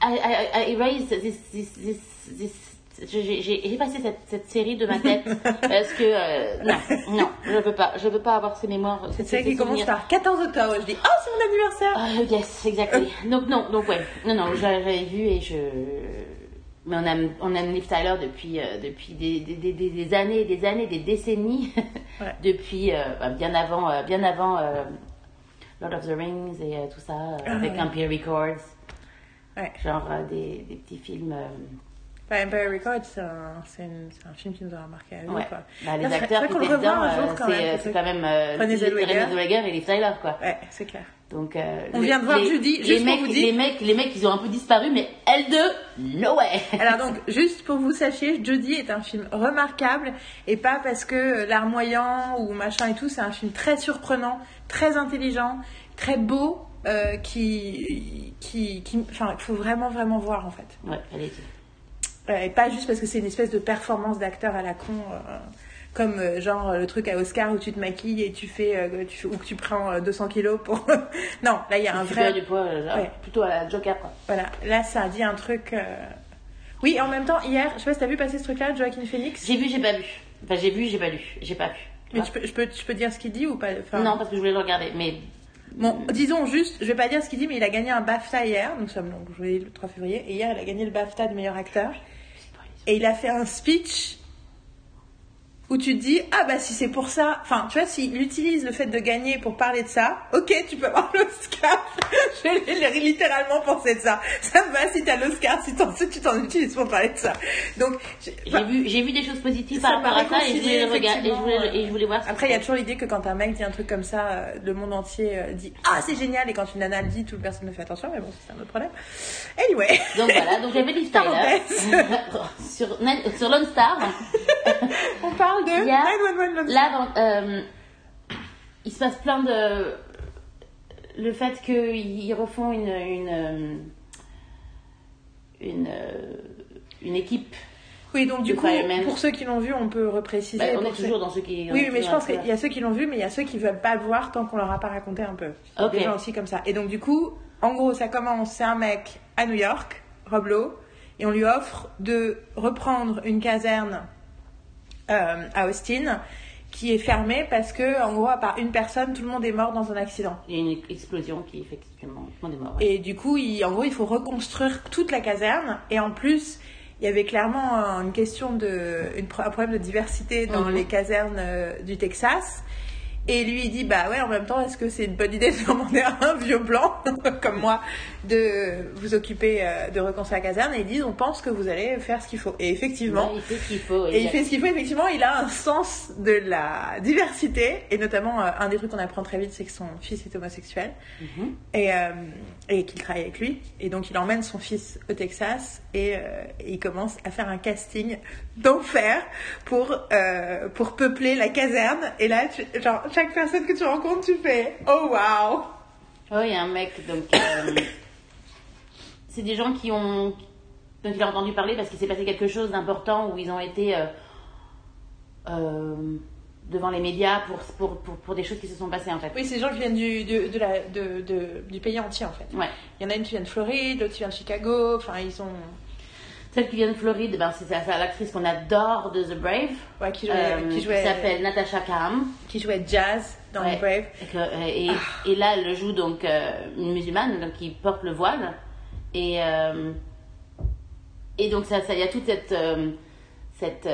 I, I, I erase this, this, this, this- j'ai effacé cette, cette série de ma tête parce que euh, non, non, je veux pas, je veux pas avoir ces mémoires. C'est ces- celle qui commence par 14 octobre. Je dis, oh, c'est mon anniversaire Ah, yes, exactly. Donc non, donc ouais, non, non, j'a- j'avais vu et je. Mais on aime, on aime Liv Tyler depuis, euh, depuis des, des, des, des- années, des années, des décennies, Ouais. depuis euh, bah, bien avant, euh, bien avant euh, Lord of the Rings et tout ça, Ah, avec ouais. Empire Records, Ouais. genre des, des petits films. Euh, Bah, Empire Records, c'est un, un film qui nous a marqué à vie. ouais. Quoi. Bah, les Là, acteurs qui étaient dedans, euh, quand c'est euh, quand même euh, Renée Zellweger. Et Liv Tyler, quoi. Ouais, c'est clair. Donc, euh, On les- vient de voir les- Judy, Les juste pour mecs, vous dire. les mecs, les mecs, ils ont un peu disparu, mais elles deux, no way. Alors donc, juste pour vous sachiez, Jodie est un film remarquable et pas parce que larmoyant ou machin et tout, c'est un film très surprenant, très intelligent, très beau, euh, qui, qui, qui, enfin, il faut vraiment vraiment voir en fait. Ouais, elle était. Euh, et pas juste parce que c'est une espèce de performance d'acteur à la con. euh, comme euh, genre le truc à Oscar où tu te maquilles et tu fais, euh, tu ou que tu prends euh, 200 kilos pour non là il y a un vrai du poids, euh, genre, Ouais. plutôt à la Joker, quoi. voilà là ça dit un truc euh, oui en même temps hier je sais pas si t'as vu passer ce truc là Joaquin Phoenix J'ai vu, j'ai pas vu. Enfin, j'ai vu, j'ai pas lu. J'ai pas vu. Tu Mais tu peux, je peux, je peux dire ce qu'il dit ou pas? Enfin, Non, parce que je voulais le regarder, mais Bon, disons juste, je vais pas dire ce qu'il dit, mais il a gagné un BAFTA hier. Nous sommes donc le 3 février. Et hier, il a gagné le BAFTA de meilleur acteur. Et il a fait un speech où tu te dis, ah bah si c'est pour ça, enfin, tu vois, s'il utilise le fait de gagner pour parler de ça, ok, tu peux avoir l'Oscar. je l'ai littéralement pensé de ça. Ça va si t'as l'Oscar, si, tu t'en utilises pour parler de ça. Donc, j'ai- j'ai vu, j'ai vu des choses positives par rapport à ça et je voulais regarder et je voulais, réconcilié, et je voulais voir. Après, il y a toujours l'idée que quand un mec dit un truc comme ça, euh, le monde entier euh, dit Ah, c'est génial, et quand une nana le dit, toute personne ne fait attention, mais bon, c'est un autre problème. Anyway, Donc voilà, donc j'avais Tyler sur, sur Lone Star. on parle de Il y a- 911 Lone Là, dans- euh, il se passe plein de. Le fait qu'ils refont une. une, euh, une, euh, une équipe. Oui, donc du coup, Fireman. pour ceux qui l'ont vu, on peut repréciser. Bah, on est ceux- toujours dans ceux qui. Oui, mais je pense qu'il y a ceux qui l'ont vu, mais il y a ceux qui veulent pas le voir tant qu'on leur a pas raconté un peu. Ok. Des gens aussi comme ça. Et donc, du coup, en gros, ça commence, c'est un mec à New York, Rob Lowe, et on lui offre de reprendre une caserne euh, à Austin qui est fermée parce que, en gros, à part une personne, tout le monde est mort dans un accident. Il y a une explosion qui, effectivement, tout le monde est mort. ouais. Et du coup, il, en gros, il faut reconstruire toute la caserne. Et en plus, il y avait clairement euh, une question de, une un problème de diversité dans Mhm. les casernes euh, du Texas. Et lui, il dit, bah ouais, en même temps, est-ce que c'est une bonne idée de demander à un vieux blanc, comme moi, de vous occuper euh, de reconstruire la caserne? Et ils disent, on pense que vous allez faire ce qu'il faut. Et effectivement, Ouais, il fait ce qu'il faut. et il fait ce qu'il faut, effectivement, il a un sens de la diversité, et notamment, euh, un des trucs qu'on apprend très vite, c'est que son fils est homosexuel, Mhm. et, euh, et qu'il travaille avec lui. Et donc, il emmène son fils au Texas, et, euh, il commence à faire un casting d'enfer pour, euh, pour peupler la caserne. Et là, genre, chaque personne que tu rencontres, tu fais « Oh, wow Oh, il y a un mec, donc. euh, c'est des gens qui ont. Donc, il a entendu parler parce qu'il s'est passé quelque chose d'important où ils ont été devant les médias pour, pour, pour, pour des choses qui se sont passées, en fait. !» Oui, c'est des gens qui viennent du, de, de la, de, de- du pays entier, en fait. Ouais. Il y en a une qui vient de Floride, l'autre qui vient de Chicago, enfin, ils ont... Celle qui vient de Floride, ben, c'est l'actrice qu'on adore de The Brave, Ouais, qui jouait, euh, qui s'appelle Natasha Karam. qui jouait jazz dans Ouais. les Brave. Et, que- euh, et, et là, elle joue donc euh, une musulmane donc, qui porte le voile. Et, euh, et donc, ça, ça- il y a toute cette. cette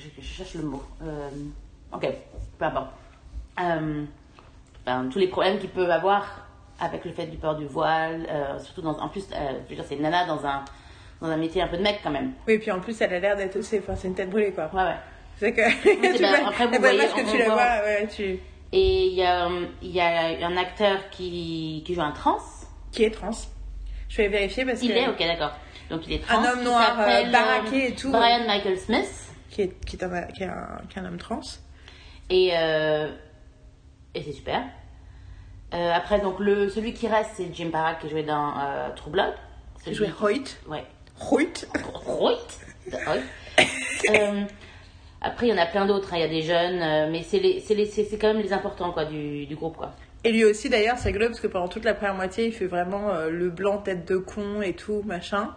je, je cherche le mot. Euh, ok, peu importe. Euh, ben, tous les problèmes qu'ils peuvent avoir avec le fait du port du voile, euh, surtout dans. En plus, je veux dire, c'est une nana dans un, dans un métier un peu de mec quand même. Oui, et puis en plus, elle a l'air d'être aussi. Enfin, c'est une tête brûlée, quoi. Ouais, ouais. C'est que. tu bien. vois- Après, vous voyez, que on tu la voit- vois, ouais, tu. Et il y a, il y a un acteur qui, qui joue un trans. Qui est trans. Je vais vérifier parce Il que. est, ok, d'accord. Donc il est trans. Un homme noir, euh, baraqué et tout. Brian Michael Smith. Qui est, qui est, un, qui est un, qui est un homme trans. Et, euh, et c'est super. Euh, après, donc, le, celui qui reste, c'est Jim Parra qui jouait dans euh, True Blood. Jouait Hoyt. Ouais. Hoyt. Hoyt. Euh, après, il y en a plein d'autres. hein. Il y a des jeunes, mais c'est quand même les importants quoi, du, du groupe. Quoi. Et lui aussi, d'ailleurs, c'est rigolo parce que pendant toute la première moitié, il fait vraiment euh, le blanc tête de con et tout, machin.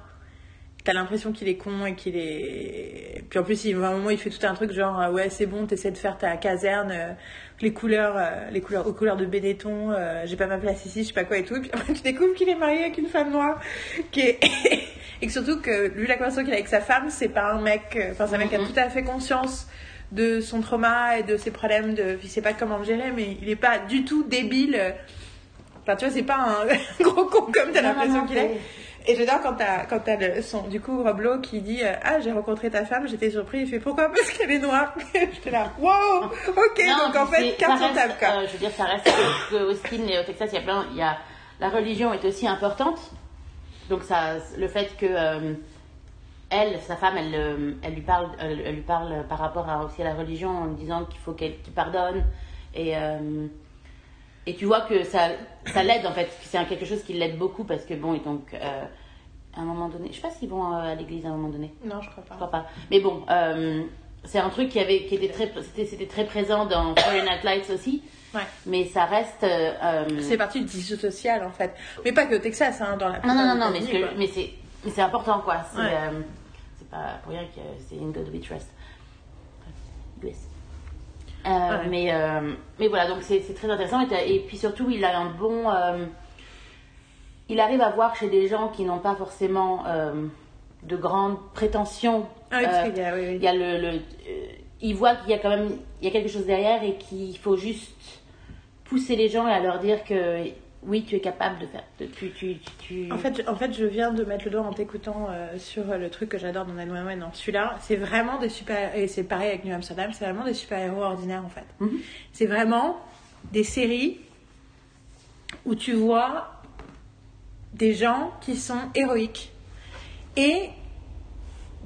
T'as l'impression qu'il est con et qu'il est. Puis en plus, il, à un moment, il fait tout un truc genre euh, ouais, c'est bon, t'essaies de faire ta caserne, euh, les couleurs, euh, les couleurs aux couleurs de Benetton, j'ai pas ma place ici, je sais pas quoi et tout. Et puis après, tu découvres qu'il est marié avec une femme noire, qui est et que surtout que lui, la conversation qu'il a avec sa femme, c'est pas un mec, enfin, c'est un mec qui a tout à fait conscience de son trauma et de ses problèmes de, il sait pas comment le gérer, mais il est pas du tout débile. Enfin, tu vois, c'est pas un gros con comme t'as l'impression qu'il est. Et j'adore quand t'as, quand t'as le son, du coup, Rob Lowe qui dit, euh, ah, j'ai rencontré ta femme, j'étais surpris, il fait, pourquoi? Parce qu'elle est noire. J'étais là, wow, ok, Non, donc en fait, carte sur table, quoi. euh, je veux dire, ça reste que Austin et au Texas, il y a plein, il y a la religion est aussi importante. Donc ça, le fait que euh, elle, sa femme, elle, euh, elle lui parle, elle, elle lui parle par rapport à, aussi à la religion en lui disant qu'il faut qu'elle qu'il pardonne et et tu vois que ça, ça l'aide en fait. C'est quelque chose qui l'aide beaucoup parce que bon et donc euh, à un moment donné, je sais pas s'ils vont euh, à l'église à un moment donné. Non, je crois Je pas. crois pas. Mais bon, euh, c'est un truc qui avait, qui était très, c'était, très présent dans Friday Night Lights aussi. Ouais. Mais ça reste. euh, C'est parti du tissu social, en fait. Mais pas que au Texas, hein, dans la non, non, non, non, mais, c'est, mais c'est important quoi. C'est, Ouais. c'est pas pour rien que c'est In God We Trust. Euh, Ouais. mais, euh, mais voilà, donc c'est, très intéressant. Et, puis surtout, il a un bon. euh, il arrive à voir chez des gens qui n'ont pas forcément de grandes prétentions. Ah oui, parce qu'il y a, oui, oui. il y a le, le- il voit qu'il y a quand même il y a quelque chose derrière et qu'il faut juste pousser les gens à leur dire que oui tu es capable de faire de- tu, tu, tu, tu- En fait, je- en fait, je viens de mettre le doigt en t'écoutant euh, sur le truc que j'adore dans 911 dans celui-là. C'est vraiment des super... Et c'est pareil avec New Amsterdam, c'est vraiment des super-héros ordinaires, en fait. Mhm. C'est vraiment des séries où tu vois des gens qui sont héroïques. Et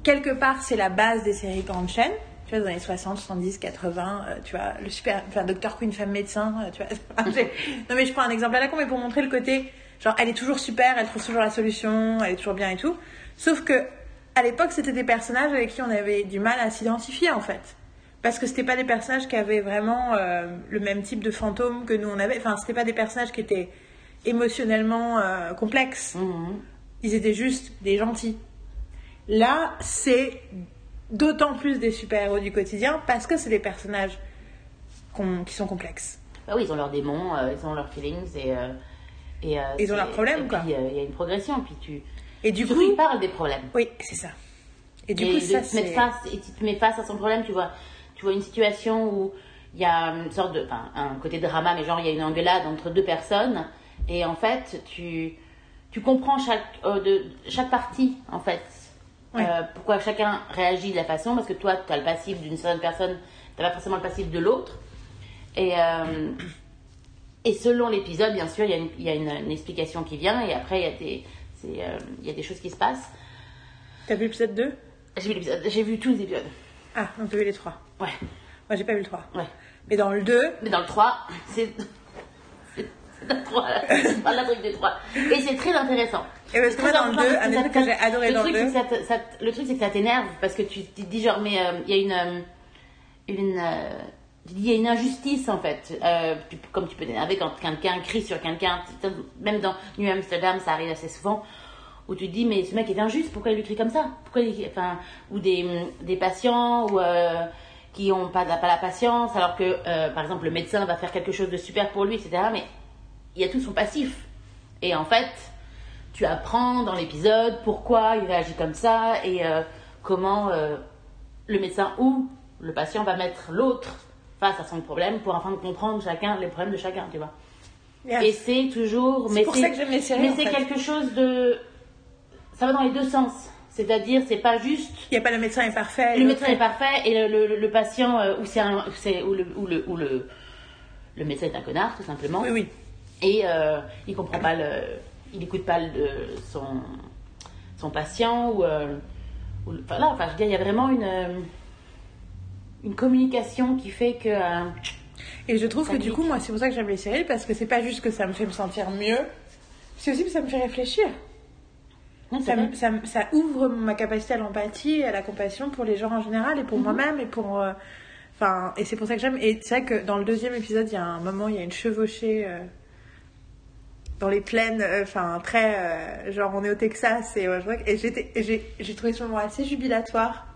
quelque part, c'est la base des séries grandes chaînes. Tu vois, dans les années 60, 70, 80, euh, tu vois, le super, enfin, Dr. Queen, femme médecin, euh, tu vois. Non, mais je prends un exemple à la con, mais pour montrer le côté, genre, elle est toujours super, elle trouve toujours la solution, elle est toujours bien et tout. Sauf que, à l'époque, c'était des personnages avec qui on avait du mal à s'identifier, en fait. Parce que c'était pas des personnages qui avaient vraiment euh, le même type de fantôme que nous on avait. Enfin, c'était pas des personnages qui étaient émotionnellement euh, complexes Mhm. ils étaient juste des gentils. Là, c'est d'autant plus des super-héros du quotidien parce que c'est des personnages qui sont complexes. Bah oui ils ont leurs démons euh, ils ont leurs feelings et euh, et euh, Ils ont leurs problèmes, et quoi. il y a une progression puis tu Et du coup, ils parlent des problèmes oui, c'est ça. Et du et coup, ça, c'est. et tu te mets face à son problème tu vois tu vois une situation où il y a une sorte de enfin un côté drama mais genre il y a une engueulade entre deux personnes et en fait tu tu comprends chaque de chaque partie en fait Euh, pourquoi chacun réagit de la façon parce que toi tu as le passif d'une certaine personne tu pas forcément le passif de l'autre et euh, et selon l'épisode bien sûr il y a une, y a une, une explication qui vient et après il y a des c'est, euh, y a des choses qui se passent T'as vu l'épisode 2 j'ai vu l'épisode j'ai vu tous les épisodes Ah, on peut vu les 3. ouais Moi, j'ai pas vu le 3. ouais Mais dans le 2, Mais dans le 3, c'est. C'est c'est le 3, là. C'est pas la truc des 3. Et c'est très intéressant. Et parce que moi, Très dans le important 2, parce un des ça trucs que te- j'ai adoré le dans le truc, c'est 2. que ça te- ça te- Le truc, c'est que ça t'énerve parce que tu te dis, genre, mais euh, il y a une. euh, une euh, il y a une injustice en fait. Euh, tu- comme tu peux t'énerver quand quelqu'un crie sur quelqu'un. Même dans New Amsterdam, ça arrive assez souvent. Où tu te dis, mais ce mec est injuste, pourquoi il lui crie comme ça? Pourquoi il, enfin, Ou des, des patients ou, euh, qui n'ont pas, pas la patience, alors que, euh, par exemple, le médecin va faire quelque chose de super pour lui, etc. Mais il y a tout son passif. Et en fait, tu apprends dans l'épisode pourquoi il réagit comme ça et euh, comment euh, le médecin ou le patient va mettre l'autre face à son problème pour enfin comprendre chacun les problèmes de chacun, tu vois. Yes. Et c'est toujours. C'est mais pour ça que séries, Mais en c'est fait. quelque chose de. Ça va dans les deux sens. C'est-à-dire, c'est pas juste Il n'y a pas le médecin est parfait. le médecin est parfait et le, le- le patient euh, ou c'est un ou c'est ou le ou le ou le le médecin est un connard tout simplement Oui, oui. Et euh, il comprend pas le il écoute pas le, son son patient ou, euh, ou enfin je veux dire il y a vraiment une euh, une communication qui fait que euh, Et je trouve que du coup, moi, c'est pour ça que j'aime les séries, parce que c'est pas juste que ça me fait me sentir mieux, c'est aussi que ça me fait réfléchir. non, Ça, ouvre ma capacité à l'empathie et à la compassion pour les gens en général et pour moi-même et pour. euh, Enfin, et c'est pour ça que j'aime. Et c'est vrai que dans le deuxième épisode, il y a un moment, il y a une chevauchée euh, dans les plaines, euh, enfin, très. euh, genre, on est au Texas et, ouais, je que- et j'ai trouvé ce moment assez jubilatoire.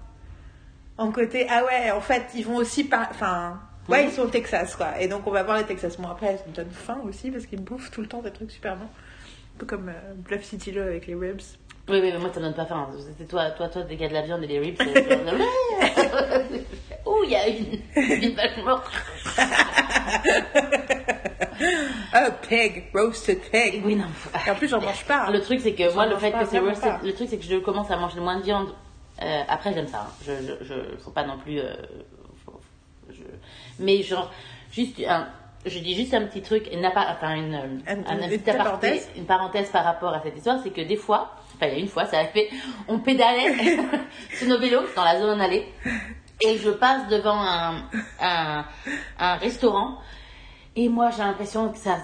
En côté, ah ouais, en fait, ils vont aussi pas. Enfin. Ouais, ils sont au Texas, quoi. Et donc, on va voir les Texas. Bon, après, ça me donne faim aussi parce qu'ils me bouffent tout le temps des trucs super bons. Un peu comme euh, Bluff City Low avec les ribs. oui oui mais moi ça me donne pas faim c'était toi toi toi des gars de la viande et des ribs Ouh, il y a une, une vache morte. Oh, pig, roasted pig. Oui, non. Et en plus, j'en mange pas. Le truc, c'est que moi, le fait pas, que c'est roasted, le truc, c'est que je commence à manger moins de viande. Euh, après, j'aime ça. hein. Je, je, je, faut pas non plus. euh, faut- je- mais genre, juste un. Je dis juste un petit truc, pas, enfin une, Un- un, une petit petite aparté, parenthèse. une parenthèse par rapport à cette histoire, c'est que des fois, enfin il y a une fois, ça a fait, on pédalait sur nos vélos dans la zone allée, et je passe devant un, un, un restaurant et moi, j'ai l'impression que ça,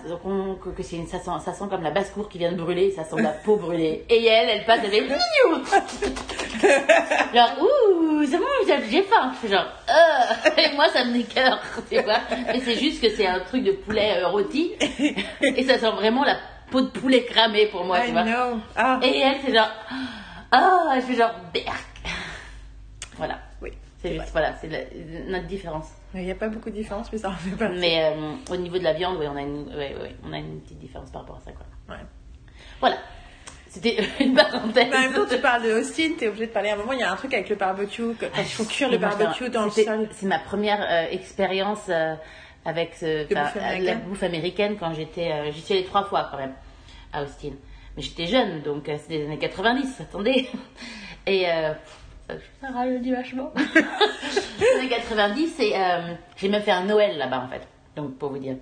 que, que c'est une, ça, sent, ça sent comme la basse-cour qui vient de brûler, ça sent la peau brûlée. Et elle, elle passe avec genre, ouh, c'est bon, j'ai faim. Je fais genre, euh, et moi, ça me décœure, tu vois. Et c'est juste que c'est un truc de poulet euh, rôti. Et ça sent vraiment la peau de poulet cramée pour moi, tu vois. Ah, Et elle, c'est genre, ah, je fais genre, berk. Voilà. oui. C'est juste, voilà, c'est notre différence. Il n'y a pas beaucoup de différence, mais ça en fait pas. Mais euh, au niveau de la viande, oui, on a une, ouais, ouais, on a une petite différence par rapport à ça, quoi. Ouais. Voilà. C'était une parenthèse. Mais en même temps, tu parles de Austin, t'es obligé de parler. À un moment, il y a un truc avec le barbecue, quand il faut cuire le barbecue c'est- dans le sol. C'est ma première euh, expérience euh, avec bouffe la bouffe américaine quand j'étais. J'y suis allée trois fois quand même à Austin. Mais j'étais jeune, donc c'était les années 90, attendez. Et ça rajeunit vachement. les années 90, et euh, j'ai même fait un Noël là-bas en fait, donc pour vous dire.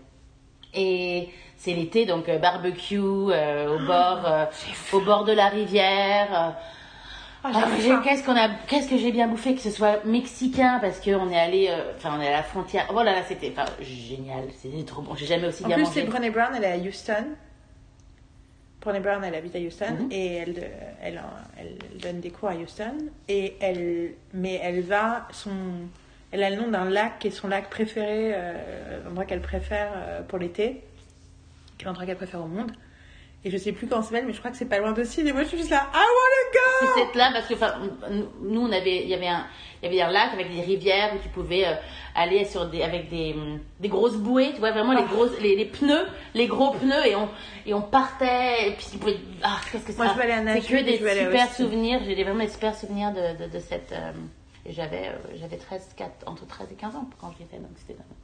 Et c'est l'été, donc euh, barbecue euh, au bord, euh, au bord de la rivière. Ah, ah. Qu'est-ce qu'on a, qu'est-ce que j'ai bien bouffé, que ce soit mexicain, parce qu'on est allé, enfin on est à la frontière. Oh là là, c'était, génial, c'était trop bon. J'ai jamais aussi En bien plus, mangé. c'est Brené Brown, elle est à Houston. Brené Brown, elle habite à Houston Mhm. et elle, elle, elle, donne des cours à Houston. Et elle, mais elle va, son, elle a le nom d'un lac qui est son lac préféré, euh, l'endroit qu'elle préfère euh, pour l'été, qui est l'endroit qu'elle préfère au monde. Et je sais plus ça s'appelle, mais je crois que c'est pas loin d'Austin. Et moi, je suis juste là, I wanna C'est go! cette là parce que nous on avait, il y avait un, il y avait un lac avec des rivières où tu pouvais euh, aller sur des, avec des, hum, des grosses bouées, tu vois vraiment les Ah. grosses, les, les pneus, les gros pneus et on, et on partait et puis tu pouvais, ah qu'est-ce que Moi, ça- je veux aller à C'est que des super souvenirs, j'ai vraiment des super souvenirs de, de, de cette, euh, j'avais, euh, j'avais 13, 4, entre 13 et 15 ans quand j'y étais donc c'était vraiment,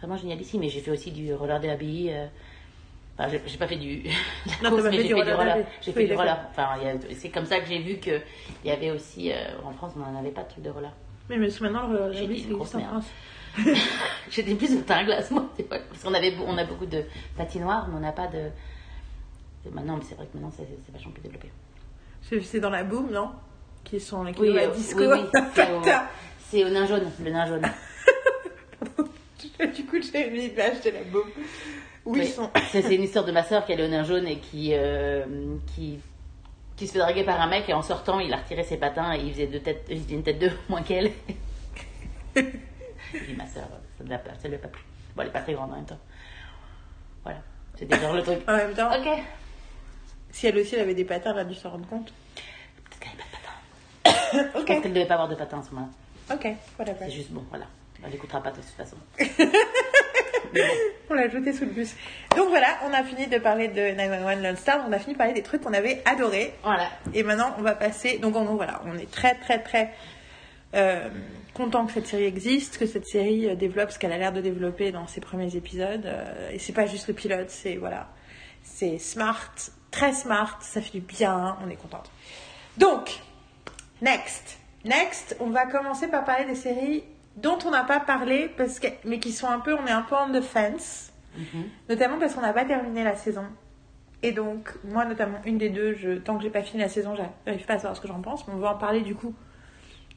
vraiment génial ici, mais j'ai fait aussi du roller derby. euh, Enfin, j'ai- pas fait du. la mais j'ai fait du roller. J'ai fait du roller. Enfin, il c'est comme ça que j'ai vu qu'il y avait aussi. euh, en France, on n'en avait pas de truc de roller. Mais, mais maintenant, le derby, c'est en. France. J'étais plus de à glace, moi. Parce qu'on avait, on a beaucoup de patinoires, mais on n'a pas de. Maintenant, mais c'est vrai que maintenant, c'est c'est vachement plus développé. C'est dans la boum, non? Qui sont les Oui, la disco. oui, oui, c'est au, au nain jaune, le nain jaune. du coup, j'ai mis l'image de la boum. Ils Oui. sont. C'est une histoire de ma soeur qui au nain jaune et qui, euh, qui, qui se fait draguer par un mec et en sortant, il a retiré ses patins et il faisait, deux têtes, il faisait une tête de moins qu'elle. Dit, ma soeur, ça ne lui a pas ça lui a pas plu. Bon, elle est pas très grande en même temps. Voilà. C'était genre le truc. En même temps, Ok. Peut-être si elle aussi elle avait des patins, elle a dû s'en rendre compte. qu'elle n'avait pas de patins. Je pense Ok, qu'elle ne devait pas avoir de patins à ce moment-là. ok, whatever. C'est juste bon, voilà. Elle n'écoutera pas de toute façon. On l'a jeté sous le bus. Donc voilà, on a fini de parler de 911 Lone Star. On a fini de parler des trucs qu'on avait adorés. Voilà. Et maintenant, on va passer. Donc en gros, voilà, on est très, très, très euh, content que cette série existe, que cette série euh, développe ce qu'elle a l'air de développer dans ses premiers épisodes. Euh, et c'est pas juste le pilote, c'est voilà, c'est smart, très smart, ça fait du bien, on est contente. Donc, next, next, on va commencer par parler des séries dont on n'a pas parlé, parce que, mais qui sont un peu, on est un peu on the fence, notamment parce qu'on n'a pas terminé la saison. Et donc, moi notamment, une des deux, je, tant que j'ai pas fini la saison, j'arrive pas à savoir ce que j'en pense, mais on va en parler du coup.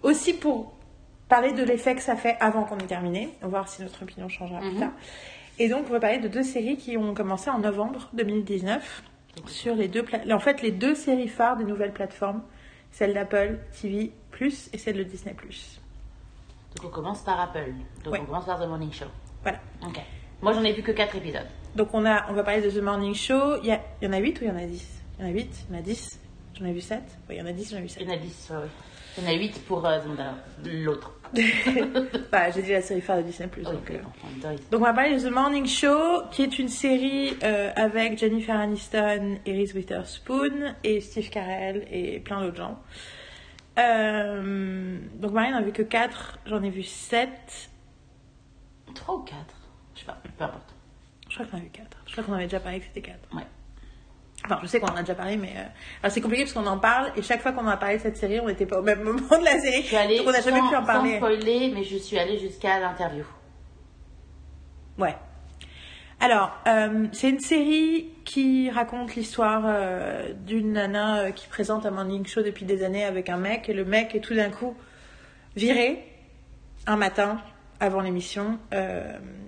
Aussi pour parler de l'effet que ça fait avant qu'on ait terminé, on va voir si notre opinion changera plus Mhm. tard. Et donc, on va parler de deux séries qui ont commencé en novembre 2019 sur les deux, en fait, les deux séries phares des nouvelles plateformes, celle d'Apple TV Plus et celle de Disney Plus. Donc on commence par Apple. Donc Ouais. on commence par The Morning Show. Voilà. Ok. Moi j'en ai vu que 4 épisodes. Donc on, a, on va parler de The Morning Show. Il y, a- il y en a 8 ou il y en a 10 Il y en a 8, il y en a 10. J'en ai vu 7. Oui, il y en a 10, j'en ai vu 7. Il y en a 10, ouais. Il y en a 8 pour euh, l'autre. Bah, j'ai dit la série phare de Disney+. Oui, donc, euh. bon, donc on va parler de The Morning Show, qui est une série euh, avec Jennifer Aniston Reese Witherspoon et Steve Carell et plein d'autres gens. Euh, donc Marie n'en a vu que 4, j'en ai vu 7. 3 ou 4 Je sais pas, peu importe. Je crois qu'on a eu 4. Je crois qu'on avait déjà parlé que c'était 4. Ouais. Enfin, je sais qu'on en a déjà parlé, mais. euh, Alors, c'est compliqué parce qu'on en parle et chaque fois qu'on en a parlé de cette série, on n'était pas au même moment de la série. Je suis allée donc, on n'a jamais pu en sans parler. spoiler, mais je suis allée jusqu'à l'interview. Ouais. Alors, euh, c'est une série qui raconte l'histoire euh, d'une nana euh, qui présente un morning show depuis des années avec un mec et le mec est tout d'un coup viré un matin avant l'émission.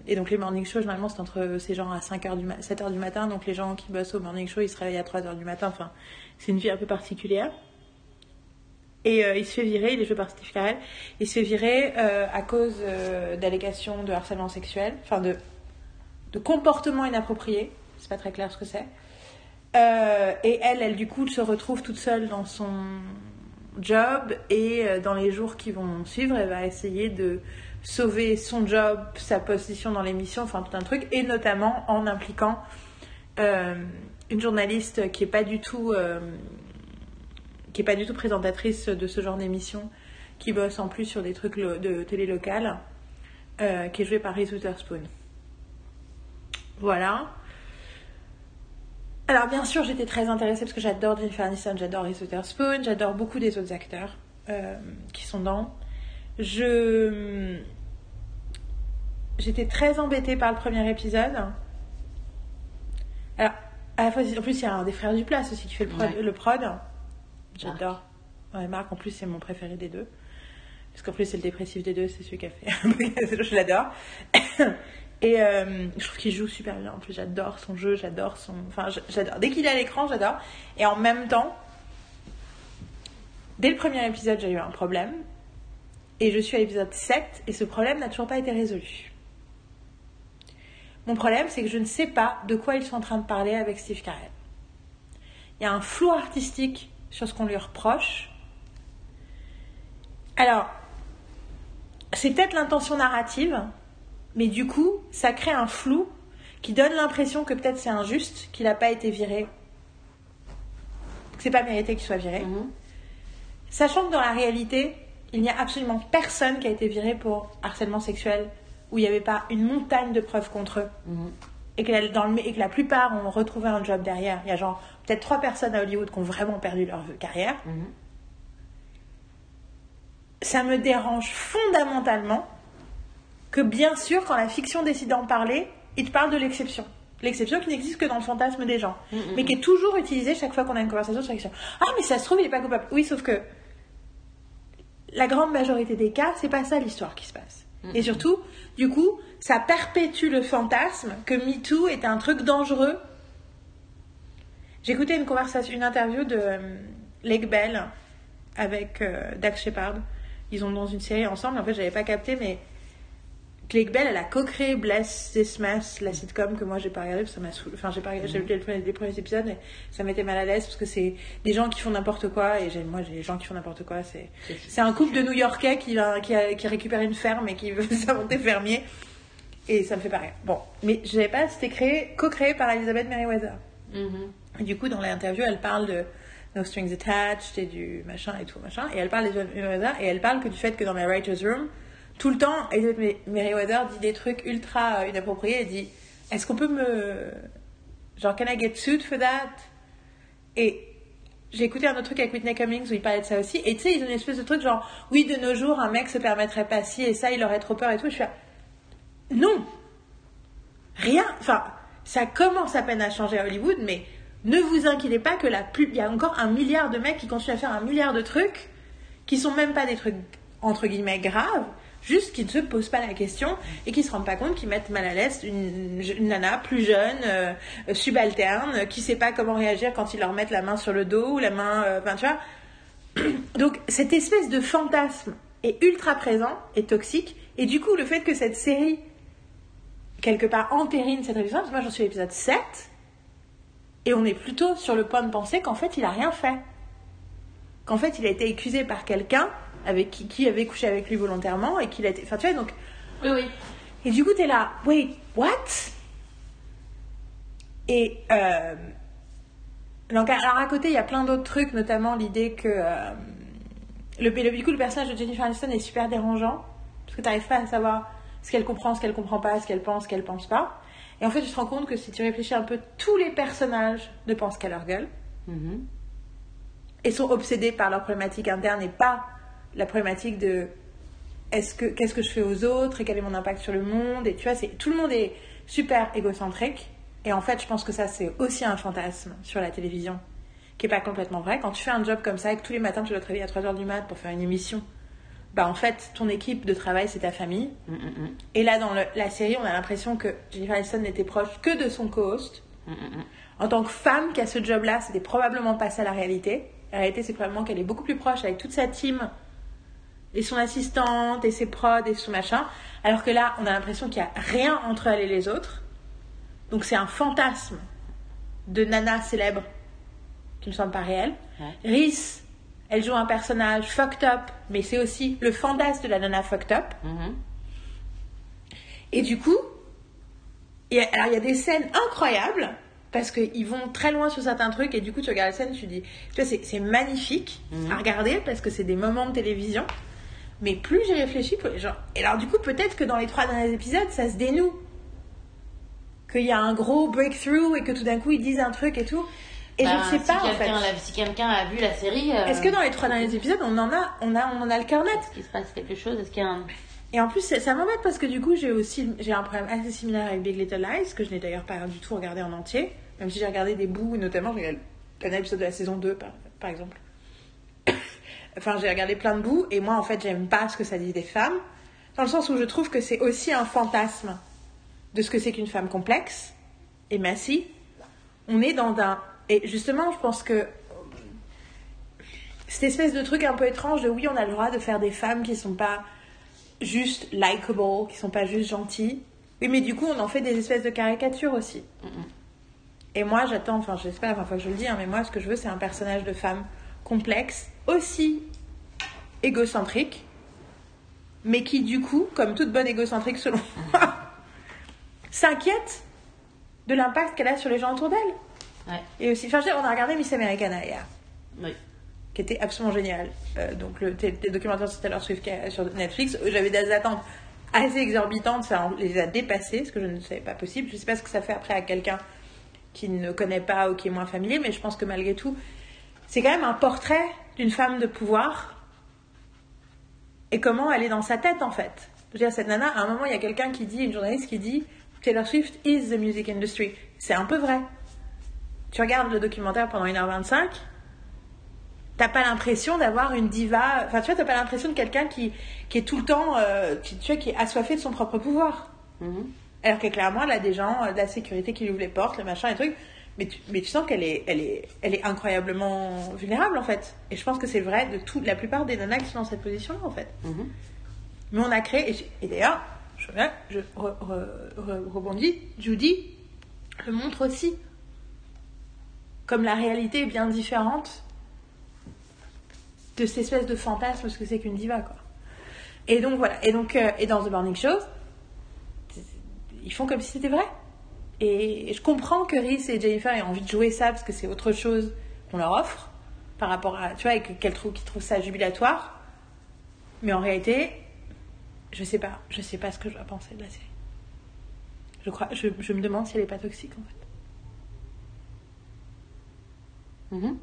et donc les morning shows, généralement, c'est entre ces gens à 5h du ma- 7h du matin. Donc les gens qui bossent au morning show, ils se réveillent à 3h du matin. Enfin, c'est une vie un peu particulière. Et il se fait virer, il est joué par Steve Carell, il se fait virer à cause d'allégations de harcèlement sexuel, enfin de, de comportement inapproprié, c'est pas très clair ce que c'est. Euh, et elle, elle du coup se retrouve toute seule dans son job et euh, dans les jours qui vont suivre, elle va essayer de sauver son job, sa position dans l'émission, enfin tout un truc, et notamment en impliquant euh, une journaliste qui est pas du tout qui est pas du tout présentatrice de ce genre d'émission, qui bosse en plus sur des trucs de télé locale, qui est jouée par Reese Witherspoon. Voilà. Alors bien sûr, j'étais très intéressée parce que j'adore Jennifer Aniston, j'adore Reese Witherspoon, j'adore beaucoup des autres acteurs euh, qui sont dans. Je j'étais très embêtée par le premier épisode. Alors à la fois, en plus il y a un des frères Duplass aussi qui fait le prod. Ouais. Le prod. J'adore. Ouais, Marc en plus c'est mon préféré des deux. Parce qu'en plus c'est le dépressif des deux, c'est celui qui a fait. je l'adore. Et euh, je trouve qu'il joue super bien. En plus, j'adore son jeu, j'adore son. Enfin, j'adore. Dès qu'il est à l'écran, j'adore. Et en même temps, dès le premier épisode, j'ai eu un problème. Et je suis à l'épisode 7, et ce problème n'a toujours pas été résolu. Mon problème, c'est que je ne sais pas de quoi ils sont en train de parler avec Steve Carell. Il y a un flou artistique sur ce qu'on lui reproche. Alors, c'est peut-être l'intention narrative, mais du coup, ça crée un flou qui donne l'impression que peut-être c'est injuste, qu'il n'a pas été viré, que c'est pas mérité qu'il soit viré. Mhm. Sachant que dans la réalité, il n'y a absolument personne qui a été viré pour harcèlement sexuel où il n'y avait pas une montagne de preuves contre eux. Mhm. Et que, la, dans le, et que la plupart ont retrouvé un job derrière. Il y a genre peut-être trois personnes à Hollywood qui ont vraiment perdu leur carrière. Mhm. ça me dérange fondamentalement que bien sûr, quand la fiction décide d'en parler, il te parle de l'exception. L'exception qui n'existe que dans le fantasme des gens, Mhm. mais qui est toujours utilisée chaque fois qu'on a une conversation sur l'exception. Ah, mais ça se trouve, il n'est pas coupable. Oui, sauf que la grande majorité des cas, c'est pas ça l'histoire qui se passe. Et surtout, du coup, ça perpétue le fantasme que MeToo est un truc dangereux. J'écoutais une conversation, une interview de euh, Lake Bell avec euh, Dax Shepard. Ils sont dans une série ensemble. En fait, j'avais pas capté, mais Lake Bell, elle a co-créé Bless This Mess, la sitcom que moi j'ai pas regardé parce que ça m'a saoulé. Enfin, j'ai pas regardé, j'ai vu les premiers, les premiers épisodes et ça m'était mal à l'aise parce que c'est des gens qui font n'importe quoi et moi, j'ai les gens qui font n'importe quoi. C'est un couple de New-Yorkais qui, va- qui, a, qui récupère une ferme et qui veut s'inventer fermier. Et ça me fait pas rire. Bon, mais je savais pas, c'était créé, co-créé par Elizabeth Merriweather. Mhm. Et du coup, dans l'interview, elle parle de No Strings Attached et du machin et tout, machin. Et elle parle des Merriweather et elle parle que du fait que dans la Writer's Room, tout le temps, Elizabeth Merriweather dit des trucs ultra euh, inappropriés. Elle dit Est-ce qu'on peut me. Genre, can I get sued for that? Et j'ai écouté un autre truc avec Whitney Cummings où il parlait de ça aussi. Et tu sais, ils ont une espèce de truc genre Oui, de nos jours, un mec se permettrait pas ci et ça, il aurait trop peur et tout. Je suis là Non Rien. Enfin, ça commence à peine à changer à Hollywood, mais ne vous inquiétez pas que la il y a encore un milliard de mecs qui continuent à faire un milliard de trucs qui sont même pas des trucs entre guillemets graves, juste qui ne se posent pas la question et qui se rendent pas compte qu'ils mettent mal à l'aise une, une nana plus jeune, euh, subalterne, qui sait pas comment réagir quand ils leur mettent la main sur le dos ou la main, euh, enfin tu vois. Donc cette espèce de fantasme est ultra présent et toxique et du coup le fait que cette série quelque part entérine cette révision, parce que moi j'en suis à l'épisode 7, et on est plutôt sur le point de penser qu'en fait il a rien fait. Qu'en fait il a été accusé par quelqu'un avec qui, qui avait couché avec lui volontairement et qu'il a été. Enfin tu vois, donc. Oui, oui. Et du coup t'es là, wait, what? Et. Euh, donc alors à côté il y a plein d'autres trucs, notamment l'idée que. euh, le, le, du coup le personnage de Jennifer Aniston est super dérangeant, parce que t'arrives pas à savoir ce qu'elle comprend, ce qu'elle comprend pas, ce qu'elle pense, ce qu'elle pense pas. Et en fait, tu te rends compte que si tu réfléchis un peu, tous les personnages ne pensent qu'à leur gueule Mhm. et sont obsédés par leur problématique interne et pas la problématique de est-ce que qu'est-ce que je fais aux autres et quel est mon impact sur le monde et tu vois c'est tout le monde est super égocentrique et en fait je pense que ça c'est aussi un fantasme sur la télévision qui est pas complètement vrai quand tu fais un job comme ça et que tous les matins tu dois te réveiller à 3h du mat pour faire une émission bah en fait ton équipe de travail c'est ta famille Mm, mm, mm. et là dans le- la série on a l'impression que Jennifer Aniston n'était proche que de son co-host Mm, en tant que femme qui a ce job-là, c'était probablement pas ça la réalité. La réalité, c'est probablement qu'elle est beaucoup plus proche avec toute sa team et son assistante et ses prods et son machin. Alors que là, on a l'impression qu'il y a rien entre elle et les autres. Donc c'est un fantasme de nana célèbre qui ne semble pas réel. Ouais. Reese, elle joue un personnage fucked up, mais c'est aussi le fantasme de la nana fucked up. Mhm. Et du coup, il y a, alors il y a des scènes incroyables parce qu'ils vont très loin sur certains trucs et du coup tu regardes la scène, tu dis, tu vois, c'est magnifique Mhm. à regarder parce que c'est des moments de télévision. Mais plus j'ai réfléchi, plus- genre, et alors du coup peut-être que dans les trois derniers épisodes ça se dénoue, qu'il y a un gros breakthrough et que tout d'un coup ils disent un truc et tout. Et Bah, je ne sais si pas en fait. l'a- Si quelqu'un a vu la série. euh, Est-ce que dans les trois derniers épisodes on en a, on a, on en a le cœur net? Est-ce qu'il se passe quelque chose? Est-ce qu'il y a un. Et en plus, ça, ça m'embête parce que du coup, j'ai aussi j'ai un problème assez similaire avec Big Little Lies, que je n'ai d'ailleurs pas du tout regardé en entier, même si j'ai regardé des bouts, notamment j'ai regardé un épisode de la saison 2, par, par exemple. Enfin, j'ai regardé plein de bouts, et moi, en fait, j'aime pas ce que ça dit des femmes, dans le sens où je trouve que c'est aussi un fantasme de ce que c'est qu'une femme complexe. Et Massy, on est dans un... Et justement, je pense que cette espèce de truc un peu étrange de oui, on a le droit de faire des femmes qui sont pas juste likable, qui sont pas juste gentilles. Oui, mais du coup, on en fait des espèces de caricatures aussi. Et moi, j'attends, enfin, j'espère fois que je le dis, hein, mais moi, ce que je veux, c'est un personnage de femme complexe, aussi égocentrique, mais qui, du coup, comme toute bonne égocentrique selon moi, s'inquiète de l'impact qu'elle a sur les gens autour d'elle. Ouais. Et aussi, enfin, je veux dire, on a regardé Miss Americana hier Oui. qui était absolument génial. Euh, donc le, t- t- documentaire sur Taylor Swift est sur Netflix, Euh, j'avais des attentes assez exorbitantes, ça les a dépassées, ce que je ne savais pas possible. Je sais pas ce que ça fait après à quelqu'un qui ne connaît pas ou qui est moins familier, mais je pense que malgré tout, c'est quand même un portrait d'une femme de pouvoir et comment elle est dans sa tête en fait. Je veux dire, cette nana, à un moment, il y a quelqu'un qui dit, une journaliste qui dit Taylor Swift is the music industry. C'est un peu vrai. Tu regardes le documentaire pendant 1h25, t'as pas l'impression d'avoir une diva. Enfin, tu vois, t'as pas l'impression de quelqu'un qui, qui est tout le temps. euh, qui, tu vois, qui est assoiffé de son propre pouvoir. Mhm. Alors que clairement, elle a des gens euh, de la sécurité qui lui ouvrent les portes, le machin, les trucs. Mais tu, mais tu sens qu'elle est, elle est, elle est incroyablement vulnérable en fait. Et je pense que c'est vrai de tout, la plupart des nanas qui sont dans cette position-là en fait. Mhm. Mais on a créé, et, et d'ailleurs, je, je re- re- re- rebondis, Judy le montre aussi. Comme la réalité est bien différente de cette espèce de fantasme, ce que c'est qu'une diva, quoi. Et donc voilà, et donc, euh, et dans The Morning Show, ils font comme si c'était vrai. Et je comprends que Reese et Jennifer aient envie de jouer ça parce que c'est autre chose qu'on leur offre par rapport à, tu vois, et que- qu'elles trouvent, qu'ils trouvent ça jubilatoire. Mais en réalité, je sais pas, je sais pas ce que je dois penser de la série. Je crois, je, je me demande si elle est pas toxique en fait. Mhm.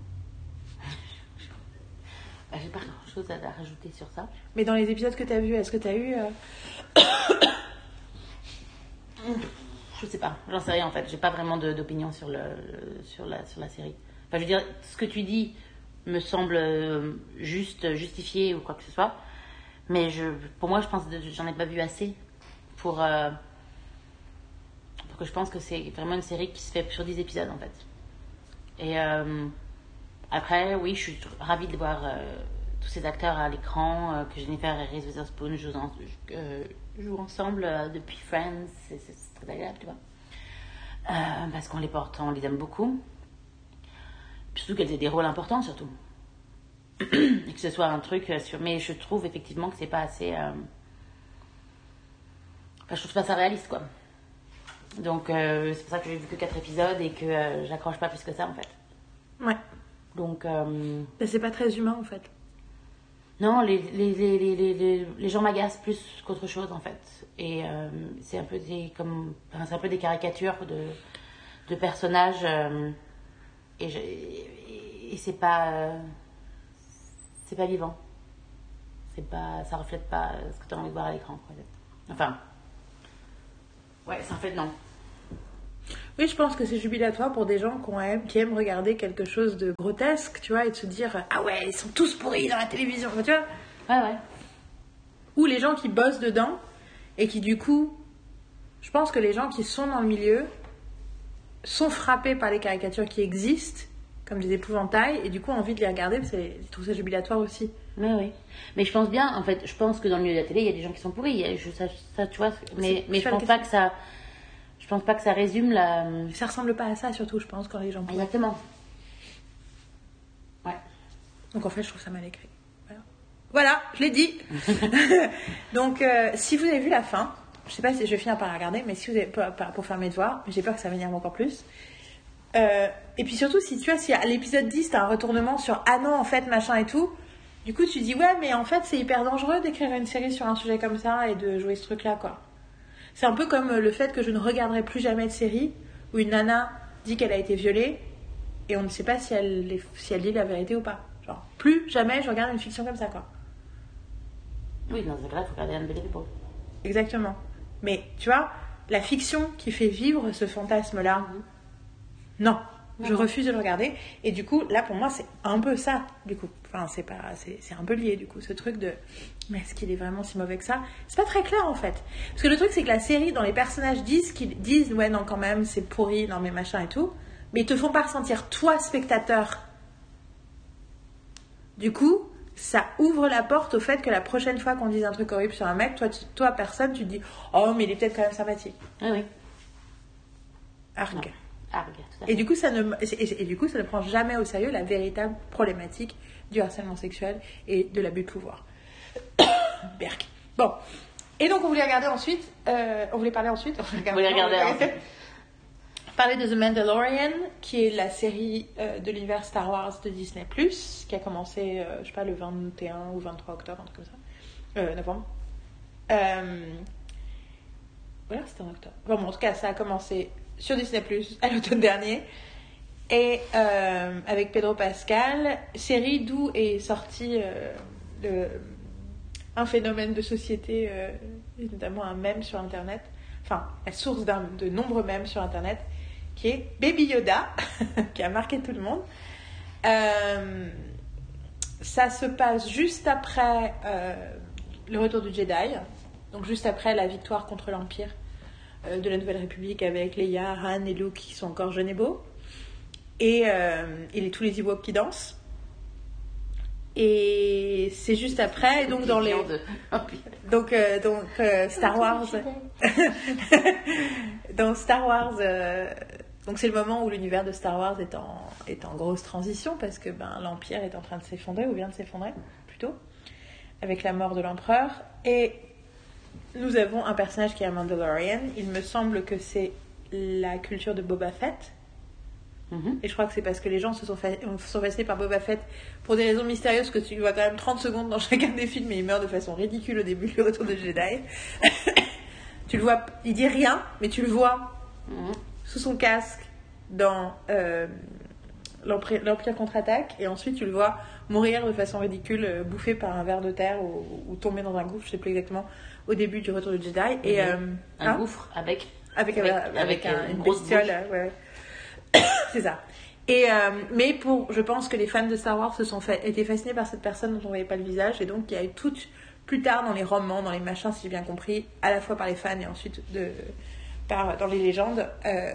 Bah, J'ai pas grand chose à, à rajouter sur ça. Mais dans les épisodes que tu as vus, est-ce que tu as eu. euh, Je sais pas, j'en sais rien en fait. J'ai pas vraiment d'opinion sur, le, sur, la, sur la série. Enfin, je veux dire, ce que tu dis me semble euh, juste, justifié ou quoi que ce soit. Mais je, pour moi, je pense que j'en ai pas vu assez pour, euh, pour que je pense que c'est vraiment une série qui se fait sur 10 épisodes en fait. Et euh, après, oui, je suis ravie de voir tous ces acteurs à l'écran, que Jennifer et Reese Witherspoon jouent, en- jouent ensemble depuis Friends. Agréable, tu vois. Euh, parce qu'on les porte, on les aime beaucoup. Puis surtout qu'elles aient des rôles importants, surtout. Et que ce soit un truc euh, sur. Mais je trouve effectivement que c'est pas assez. euh, Enfin, je trouve pas ça réaliste, quoi. Donc, euh, c'est pour ça que j'ai vu que 4 épisodes et que j'accroche pas plus que ça, en fait. Ouais. Donc, Mais c'est pas très humain en fait. Non, les, les, les, les, gens m'agacent plus qu'autre chose en fait. Et euh, c'est un peu des comme un peu des caricatures de, de personnages euh, et, et c'est pas euh, pas vivant. Pas ça reflète pas ce que tu as envie de voir à l'écran. Enfin ouais, ça reflète non. Oui, je pense que c'est jubilatoire pour des gens qui, ont aiment, qui aiment regarder quelque chose de grotesque, tu vois, et de se dire Ah ouais, ils sont tous pourris dans la télévision, tu vois. Ouais ouais. Ou les gens qui bossent dedans et qui, du coup, je pense que les gens qui sont dans le milieu sont frappés par les caricatures qui existent, comme des épouvantails, et du coup ont envie de les regarder parce qu'ils trouvent ça jubilatoire aussi. Mais oui. Mais je pense bien, en fait, je pense que dans le milieu de la télé, il y a des gens qui sont pourris. Je, ça, ça, tu vois, mais, mais je pense pas que ça. Je pense pas que ça résume la. Ça ressemble pas à ça, surtout, je pense, quand les gens. Exactement. Ouais. Donc en fait, je trouve ça mal écrit. Voilà, Voilà, je l'ai dit. Donc, euh, si vous avez vu la fin, je sais pas si je vais finir par la regarder, mais si vous avez pour, faire mes devoirs, j'ai peur que ça m'énerve encore plus. Euh, et puis surtout, si tu vois, si à l'épisode 10, t'as un retournement sur ah non, en fait, machin et tout, du coup, tu dis ouais, mais en fait, c'est hyper dangereux d'écrire une série sur un sujet comme ça et de jouer ce truc-là, quoi. C'est un peu comme euh, le fait que je ne regarderai plus jamais de série où une nana dit qu'elle a été violée et on ne sait pas si elle, est- si elle dit la vérité ou pas. Genre, plus jamais je regarde une fiction comme ça, quoi. Oui, dans ce cas-là, il faut regarder Unbelievable. Exactement. Mais tu vois, la fiction qui fait vivre ce fantasme-là, non, je refuse de le regarder. Et du coup, là pour moi, c'est un peu ça, du coup. Enfin, c'est pas, c'est c'est un peu lié, du coup, ce truc de. Mais est-ce qu'il est vraiment si mauvais que ça? C'est pas très clair en fait. Parce que le truc, c'est que la série, dans les personnages disent qu'ils disent, ouais, non, quand même, c'est pourri, non, mais machin et tout. Mais ils te font pas ressentir, toi, spectateur. Du coup, ça ouvre la porte au fait que la prochaine fois qu'on dise un truc horrible sur un mec, toi, tu- toi personne, tu te dis, oh, mais il est peut-être quand même sympathique. Oui, oui. Non. Ah, tout à fait. Et du coup, ça ne, et du coup, ça ne prend jamais au sérieux la véritable problématique du harcèlement sexuel et de l'abus de pouvoir. Berk. Bon. Et donc, on voulait regarder ensuite, euh, on voulait parler ensuite, on voulait On voulait regarder ensuite. parler de The Mandalorian, qui est la série euh, de l'univers Star Wars de Disney+, qui a commencé, euh, je sais pas, le 21 ou 23 octobre, un truc comme ça. Euh, novembre. Voilà, c'était en octobre. Bon, bon, en tout cas, ça a commencé sur Disney+, à l'automne dernier. Et avec Pedro Pascal, série d'où est sorti le- un phénomène de société, euh, notamment un mème sur Internet, enfin, la source de nombreux mèmes sur Internet, qui est Baby Yoda, qui a marqué tout le monde. Euh, ça se passe juste après euh, le retour du Jedi, donc juste après la victoire contre l'Empire euh, de la Nouvelle République avec Leia, Han et Luke qui sont encore jeunes et beaux. Et, euh, tous les Ewoks qui dansent. Et c'est juste après, et donc dans les... Donc, euh, donc euh, Star Wars... dans Star Wars, euh, donc c'est le moment où l'univers de Star Wars est en, est en grosse transition parce que ben, l'Empire est en train de s'effondrer, ou vient de s'effondrer plutôt, avec la mort de l'Empereur. Et nous avons un personnage qui est un Mandalorian. Il me semble que c'est la culture de Boba Fett. Et je crois que c'est parce que les gens se sont, fa- sont fascinés par Boba Fett pour des raisons mystérieuses que tu vois quand même 30 secondes dans chacun des films et il meurt de façon ridicule au début du retour de Jedi. tu le vois, il dit rien, mais tu le vois sous son casque dans euh, l'Empire contre-attaque et ensuite tu le vois mourir de façon ridicule, euh, bouffé par un ver de terre ou, ou tomber dans un gouffre, je sais plus exactement, au début du retour de Jedi. Et, Mhm. euh, Un hein gouffre avec. avec, Avec- avec, avec, un- une une grosse bestiole, ouais. c'est ça. Et euh, mais pour, je pense que les fans de Star Wars se sont fait, été fascinés par cette personne dont on voyait pas le visage et donc il y a eu tout plus tard dans les romans, dans les machins, si j'ai bien compris, à la fois par les fans et ensuite de, par, dans les légendes. euh,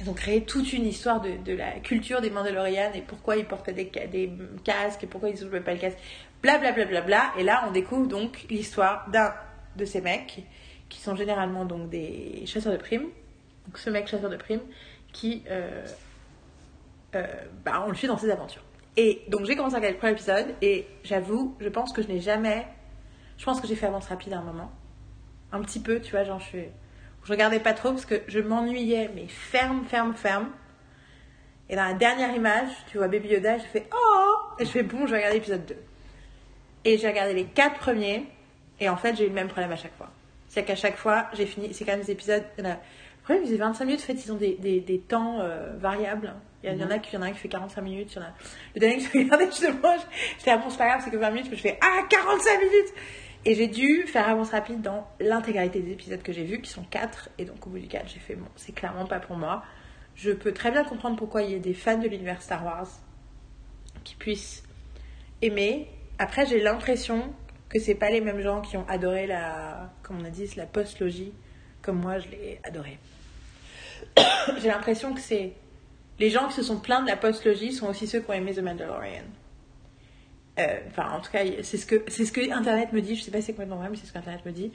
ils ont créé toute une histoire de, la culture des Mandalorians et pourquoi ils portaient des, ca- des casques et pourquoi ils ne pas le casque. Bla bla bla bla bla. Et là, on découvre donc l'histoire d'un de ces mecs qui sont généralement donc des chasseurs de primes. Donc ce mec chasseur de primes qui, euh, euh, bah, on le suit dans ses aventures. Et donc j'ai commencé à regarder le premier épisode et j'avoue, je pense que je n'ai jamais, je pense que j'ai fait avance rapide à un moment, un petit peu, tu vois, genre je je regardais pas trop parce que je m'ennuyais, mais ferme, ferme, ferme. Et dans la dernière image, tu vois Baby Yoda, je fais oh et je fais bon, je vais regarder l'épisode 2. Et j'ai regardé les quatre premiers. Et en fait, j'ai eu le même problème à chaque fois. C'est qu'à chaque fois, j'ai fini. C'est quand même des épisodes. Le problème, c'est 25 minutes. En fait, ils ont des, des, des temps euh, variables. Il y, en- a qui, il y en a un qui fait 45 minutes. Il y en a... Le dernier que j'ai regardé, justement, je- j'étais à bon, c'est pas grave, c'est que 20 minutes. Mais je fais Ah, 45 minutes Et j'ai dû faire avance rapide dans l'intégralité des épisodes que j'ai vus, qui sont 4. Et donc, au bout du 4, j'ai fait Bon, c'est clairement pas pour moi. Je peux très bien comprendre pourquoi il y a des fans de l'univers Star Wars qui puissent aimer. Après, j'ai l'impression que c'est pas les mêmes gens qui ont adoré la, comme on a dit, la post-logie, comme moi je l'ai adoré. j'ai l'impression que c'est les gens qui se sont plaints de la post-logie sont aussi ceux qui ont aimé The Mandalorian. Euh, Enfin, en tout cas, c'est ce que c'est ce que Internet me dit. Je sais pas si c'est complètement vrai, mais c'est ce qu'Internet me dit.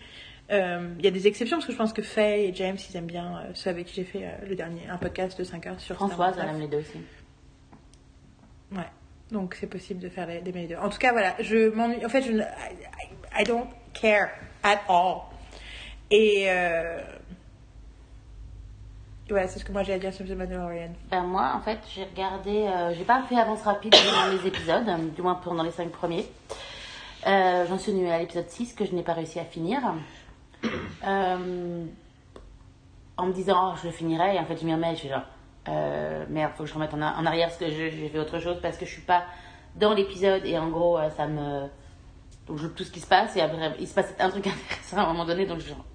Euh, Il y a des exceptions parce que je pense que Faye et James ils aiment bien euh, ceux avec qui j'ai fait euh, le dernier un podcast de 5 heures sur Françoise, elle aime les deux aussi. Ouais. Donc c'est possible de faire les, des meilleurs. En tout cas, voilà, je m'ennuie. En fait, je ne. I, I- I don't care at all. Et. euh, Voilà, c'est ce que moi j'ai à dire sur The Mandalorian. Ben moi, en fait, j'ai regardé, euh, j'ai pas fait avance rapide dans les épisodes, euh, du moins pendant les 5 premiers. Euh, J'en suis venue à l'épisode 6 que je n'ai pas réussi à finir. Euh, en me disant, oh, je le finirai, et en fait, je m'y remets, je suis genre, euh, merde, faut que je remette en, en arrière parce que j'ai fait autre chose, parce que je suis pas dans l'épisode, et en gros, euh, ça me. Donc, je tout ce qui se passe, et après, il se passe un truc intéressant à un moment donné, donc je suis genre,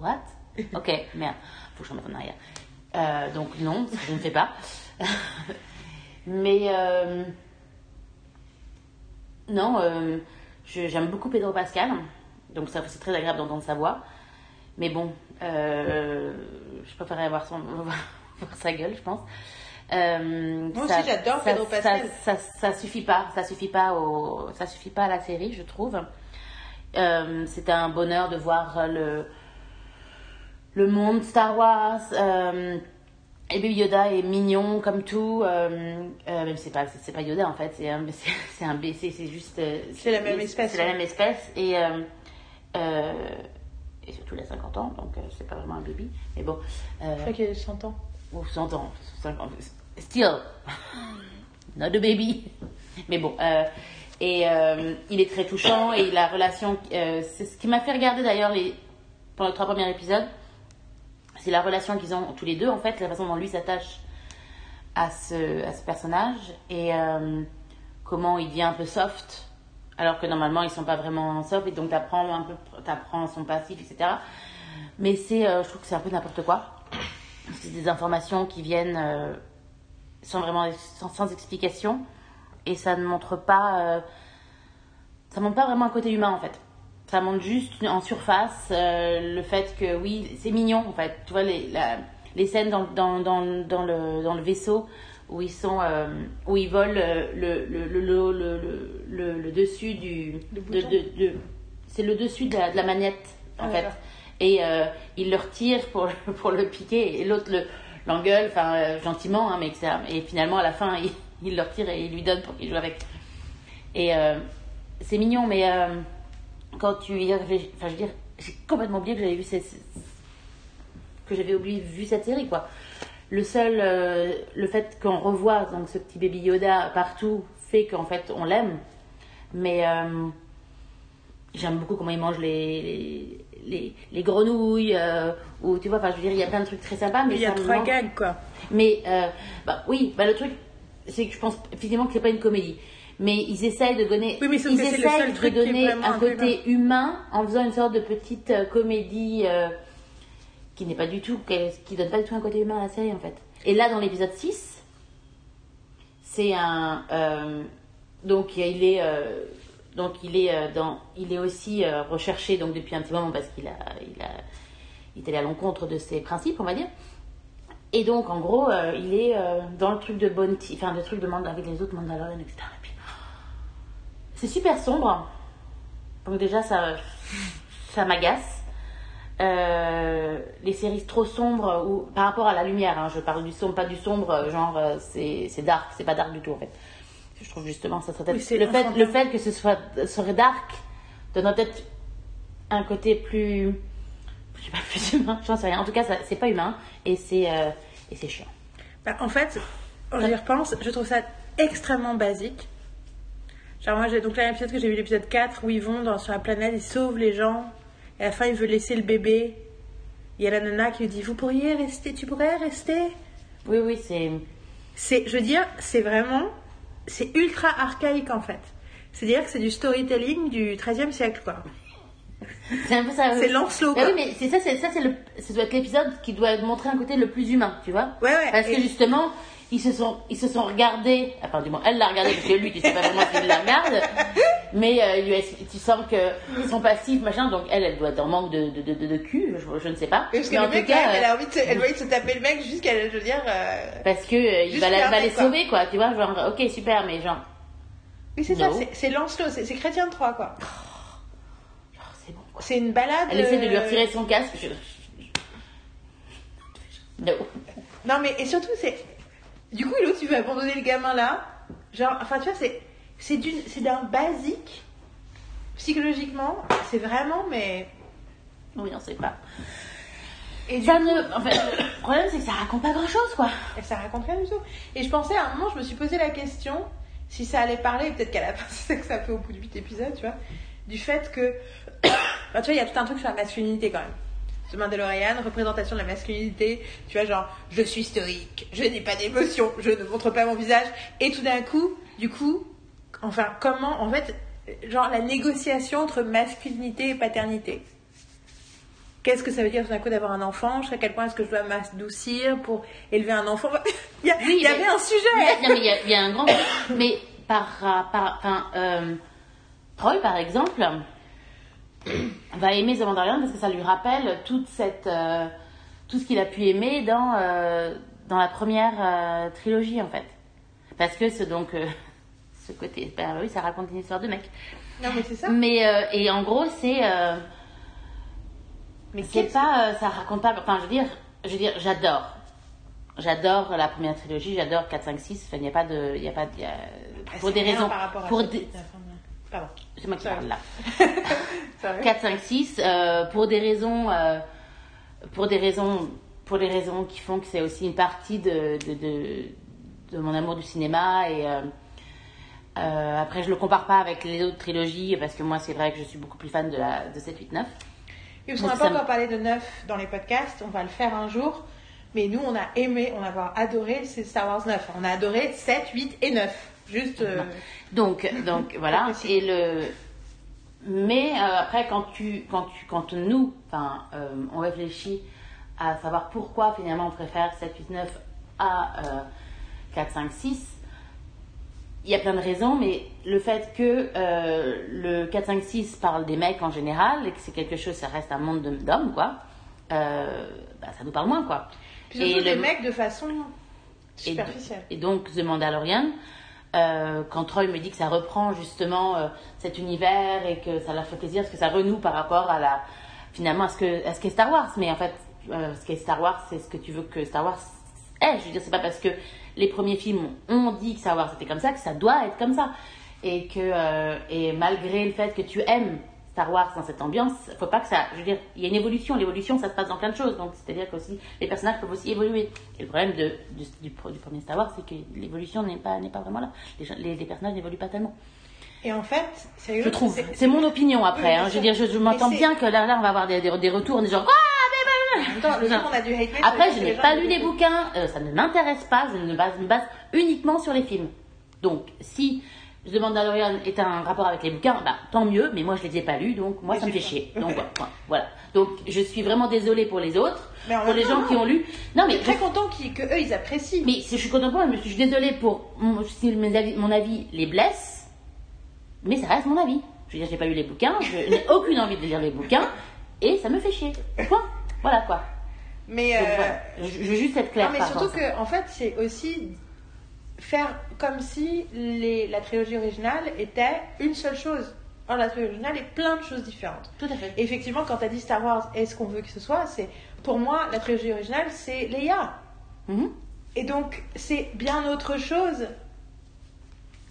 what? Ok, merde, faut que je remette en arrière. Euh, donc, non, je ne fais pas. Mais. euh, non, euh, j'aime beaucoup Pedro Pascal, donc c'est très agréable d'entendre sa voix. Mais bon, euh, je préférerais voir, son, voir sa gueule, je pense. Moi ça- aussi, j'adore Pedro Pascal. Ça, ça, ça suffit pas, ça suffit pas au, ça suffit pas à la série, je trouve. C'était un bonheur de voir le le monde Star Wars. Euh, et Baby Yoda est mignon comme tout, euh, euh, même c'est pas c'est pas Yoda en fait, c'est un c'est un BC, c'est juste euh, C'est la même espèce, C'est la même espèce et euh, et surtout il a 50 ans, donc c'est pas vraiment un baby, mais bon. Euh, Je crois qu'il a 100 ans. ou 100 ans, 50, still, not a baby. Mais bon, et il est très touchant et la relation, c'est ce qui m'a fait regarder d'ailleurs les, pendant les trois premiers épisodes, c'est la relation qu'ils ont tous les deux en fait, la façon dont lui s'attache à ce, à ce personnage et euh, comment il devient un peu soft alors que normalement ils sont pas vraiment soft et donc t'apprends un peu, t'apprends son passif etc. Mais c'est, euh, je trouve que c'est un peu n'importe quoi c'est des informations qui viennent euh, sans vraiment sans, sans explication et ça ne montre pas ça montre pas vraiment un côté humain en fait ça montre juste en surface euh, le fait que oui c'est mignon en fait. Tu vois les, la- les scènes dans, dans, dans, dans le, dans le vaisseau où ils sont euh, où ils volent euh, le, le, le, le, dessus du de- de- de- c'est le dessus de la, de la manette en Ah, fait. et euh, il le retire pour, pour le piquer et l'autre le l'engueule enfin gentiment hein, mais que ça- et finalement à la fin il, il le retire et il lui donne pour qu'il joue avec. Et c'est mignon mais quand tu y réfléchis enfin je veux dire j'ai complètement oublié que j'avais vu cette que j'avais oublié vu cette série quoi le seul euh, le fait qu'on revoit donc ce petit baby Yoda partout fait qu'en fait on l'aime mais euh, J'aime beaucoup comment ils mangent les, les, les, les grenouilles, euh, ou tu vois, enfin, je veux dire, il y a plein de trucs très sympas, mais Il y a trois gags, quoi. Mais, bah oui, bah le truc, c'est que je pense effectivement que c'est pas une comédie. Mais ils essayent de donner, Oui, mais sauf ils essayent de donner un côté humain en faisant une sorte de petite euh, comédie euh, qui n'est pas du tout, qui, donne pas du tout un côté humain à la série en fait. Et là, dans l'épisode 6, c'est un, euh, donc il est, donc il est dans, il est aussi recherché donc depuis un petit moment parce qu'il a, il a, il est allé à l'encontre de ses principes, on va dire. Et donc, en gros, il est dans le truc de Bounty, enfin, le truc de Mand- avec les autres Mandalorians, etc. Et puis, c'est super sombre. Donc, déjà, ça, ça m'agace. Euh, les séries trop sombres, ou par rapport à la lumière, hein, je parle du sombre, pas du sombre, euh, genre, euh, c'est dark, c'est pas dark du tout, en fait. Je trouve justement, ça serait peut-être. Oui, le, fait, le fait que ce soit, serait dark donnerait peut-être un côté plus je sais pas, plus humain, j'en sais rien. En tout cas, c'est pas humain et c'est euh, et c'est chiant. Bah, en fait, quand j'y repense, je trouve ça extrêmement basique. Genre, moi, j'ai donc là, l'épisode que j'ai vu, l'épisode 4, où ils vont dans, sur la planète, ils sauvent les gens. Et à la fin, il veut laisser le bébé. Il y a la nana qui lui dit Vous pourriez rester, tu pourrais rester? Oui, oui, c'est. C'est, je veux dire, c'est vraiment. C'est ultra archaïque en fait. C'est-à-dire que c'est du storytelling du 13e siècle, quoi. C'est un peu ça. C'est Lancelot, Bah oui, mais c'est ça, c'est ça, c'est le, ça doit être l'épisode qui doit montrer un côté le plus humain, tu vois. Ouais, ouais. Parce que Et- justement, ils se sont, ils se sont regardés. Enfin, du moins, elle l'a regardé parce que lui, tu sais pas vraiment s'il la regarde. Mais euh, lui tu sens que ils sont passifs, machin. Donc elle, elle doit être en manque de, de, de, de, cul. Je, je ne sais pas. Parce que mais le en mec, tout cas, elle, euh, a envie de se, elle de se taper le mec jusqu'à, je veux dire. euh, parce que euh, il va, la- va regarder, les quoi. sauver, quoi. Tu vois, genre, ok, super, mais genre, Oui, c'est ça, c'est, Lancelot, c'est, Chrétien de Troyes, quoi. c'est bon. Quoi. C'est une balade. Elle essaie de lui euh, retirer son casque. Je... No. Non, mais et surtout, c'est. Du coup, l'autre, tu veux abandonner le gamin là. Genre, enfin, tu vois, c'est, c'est, d'une, c'est d'un basique. Psychologiquement, c'est vraiment, mais. Oui, on sait pas. Et du Ça ne... En fait, le problème, c'est que ça raconte pas grand-chose, quoi. Et ça raconte rien du tout. Et je pensais à un moment, je me suis posé la question si ça allait parler, peut-être qu'à la fin, c'est ça que ça fait au bout de 8 épisodes, tu vois, du fait que. Enfin, tu vois, il y a tout un truc sur la masculinité quand même. The Mandalorian, représentation de la masculinité, tu vois, genre, je suis stoïque, je n'ai pas d'émotion, je ne montre pas mon visage. Et tout d'un coup, du coup, enfin, comment, en fait, genre la négociation entre masculinité et paternité. Qu'est-ce que ça veut dire tout d'un coup d'avoir un enfant? Jusqu'à quel point est-ce que je dois m'adoucir pour élever un enfant? Il y, a- Oui, il y mais- avait un sujet a- non, mais il y, a- il y a un grand. Mais par. par enfin, euh, Troy, par exemple, va aimer The Mandalorian parce que ça lui rappelle toute cette. euh, tout ce qu'il a pu aimer dans, euh, dans la première euh, trilogie, en fait. Parce que c'est donc. ce côté. Ben oui, ça raconte une histoire de mec. Non, mais c'est ça. Mais. et en gros, c'est. Mais c'est pas, ça raconte pas. Enfin, je veux dire, je veux dire, j'adore. J'adore la première trilogie, j'adore 4, 5, 6. Enfin, il n'y a pas de. Y a pas de- il y a- Ah, pour des raisons. par rapport à Pour ça. des, Pardon. C'est moi qui parle là. Sorry. 4, 5, 6. euh, pour des raisons. euh, pour des raisons. Pour les raisons qui font que c'est aussi une partie de, de, de, de mon amour du cinéma. Et. euh, euh, après, je le compare pas avec les autres trilogies parce que moi, c'est vrai que je suis beaucoup plus fan de, la, de 7, 8, 9. Et parce qu'on n'a pas encore parlé de neuf dans les podcasts, on va le faire un jour. Mais nous, on a aimé, on a adoré c'est Star Wars 9. On a adoré 7, 8 et 9. Juste. euh, Donc, donc voilà. Et le. Mais euh, après, quand tu, quand tu, quand nous, enfin, euh, on réfléchit à savoir pourquoi finalement on préfère 7, 8, 9 à euh, 4, 5, 6, il y a plein de raisons, mais le fait que euh, le 4, 5, 6 parle des mecs en général et que c'est quelque chose, ça reste un monde de- d'hommes, quoi, euh, bah, ça nous parle moins, quoi. Puis Et des le- mecs de façon et, superficielle. et donc The Mandalorian, euh, quand Troy me dit que ça reprend justement euh, cet univers et que ça leur fait plaisir, parce que ça renoue par rapport à la finalement à ce que à ce qu'est Star Wars. Mais en fait, euh, ce qu'est Star Wars, c'est ce que tu veux que Star Wars est. Je veux dire, c'est pas parce que les premiers films ont dit que Star Wars était comme ça que ça doit être comme ça. Et que et malgré le fait que tu aimes Star Wars dans cette ambiance, faut pas que ça. Je veux dire, il y a une évolution. L'évolution, ça se passe dans plein de choses. Donc, c'est-à-dire que aussi les personnages peuvent aussi évoluer. Et le problème de, du, du, pro- du premier Star Wars, c'est que l'évolution n'est pas n'est pas vraiment là. Les, gens- les, les personnages n'évoluent pas tellement. Et en fait, c'est Je trouve. C'est mon opinion après. Oui, hein. Je veux dire, je, je m'entends bien que là, là, on va avoir des, des, des retours, des gens. Attends, le on a du hate Après, je n'ai pas lu les bouquins, euh, ça ne m'intéresse pas, je ne base- me base uniquement sur les films. Donc, si The Mandalorian est un rapport avec les bouquins, bah, tant mieux, mais moi je les ai pas lus, donc moi Mais ça me fait chier. Donc voilà. Donc je suis vraiment désolée pour les autres, Mais pour les gens non. qui ont lu. Non mais Je suis très content qu'ils- que eux ils apprécient. mais si je suis contente pour je suis désolée pour si mes avis- mon avis les blesse, mais ça reste mon avis. Je veux dire, j'ai pas lu les bouquins, je n'ai aucune envie de lire les bouquins, et ça me fait chier. Point. Voilà quoi. Mais Donc, euh, voilà. je, je veux juste être claire. non, mais par surtout que en fait, c'est aussi faire comme si les, la trilogie originale était une seule chose. Or, la trilogie originale est plein de choses différentes. Tout à fait. Et effectivement, quand tu as dit Star Wars, est-ce qu'on veut que ce soit C'est pour moi la trilogie originale, c'est Leia. Mhm. Et donc, c'est bien autre chose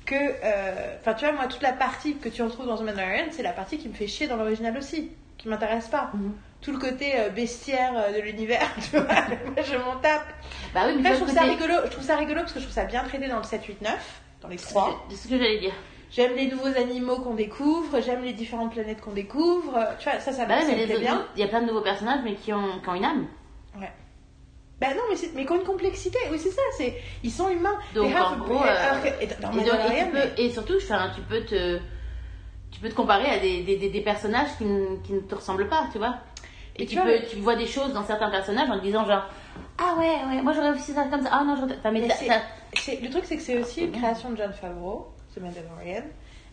que. euh, Enfin, tu vois, moi, toute la partie que tu retrouves dans The Mandalorian, c'est la partie qui me fait chier dans l'original aussi, qui m'intéresse pas. Mhm. Tout le côté euh, bestiaire euh, de l'univers, tu vois, moi, je m'en tape. Bah oui, mais Après, je trouve ça rigolo. Je trouve ça rigolo parce que je trouve ça bien traité dans le 7, 8, 9, dans les trois. C'est ce que j'allais dire. J'aime les nouveaux animaux qu'on découvre, j'aime les différentes planètes qu'on découvre. Tu vois, ça, ça, Bah ouais, ça me plaît bien. il y a plein de nouveaux personnages, mais qui ont, qui ont une âme. Bah non, mais, mais qui ont une complexité. Oui, c'est ça. C'est ils sont humains. Donc, en gros, euh, et surtout, enfin, tu peux te, tu peux te comparer à des, des, des, des personnages qui, ne- qui ne te ressemblent pas, tu vois. Et Et tu, tu vois, peux, le- tu vois des choses dans certains personnages en te disant genre, ah ouais, ouais, moi j'aurais aussi ça comme ça. Ah non, j'aurais. Enfin, mais Mais c'est- le truc, c'est que c'est aussi une création de John Favreau, The Mandalorian.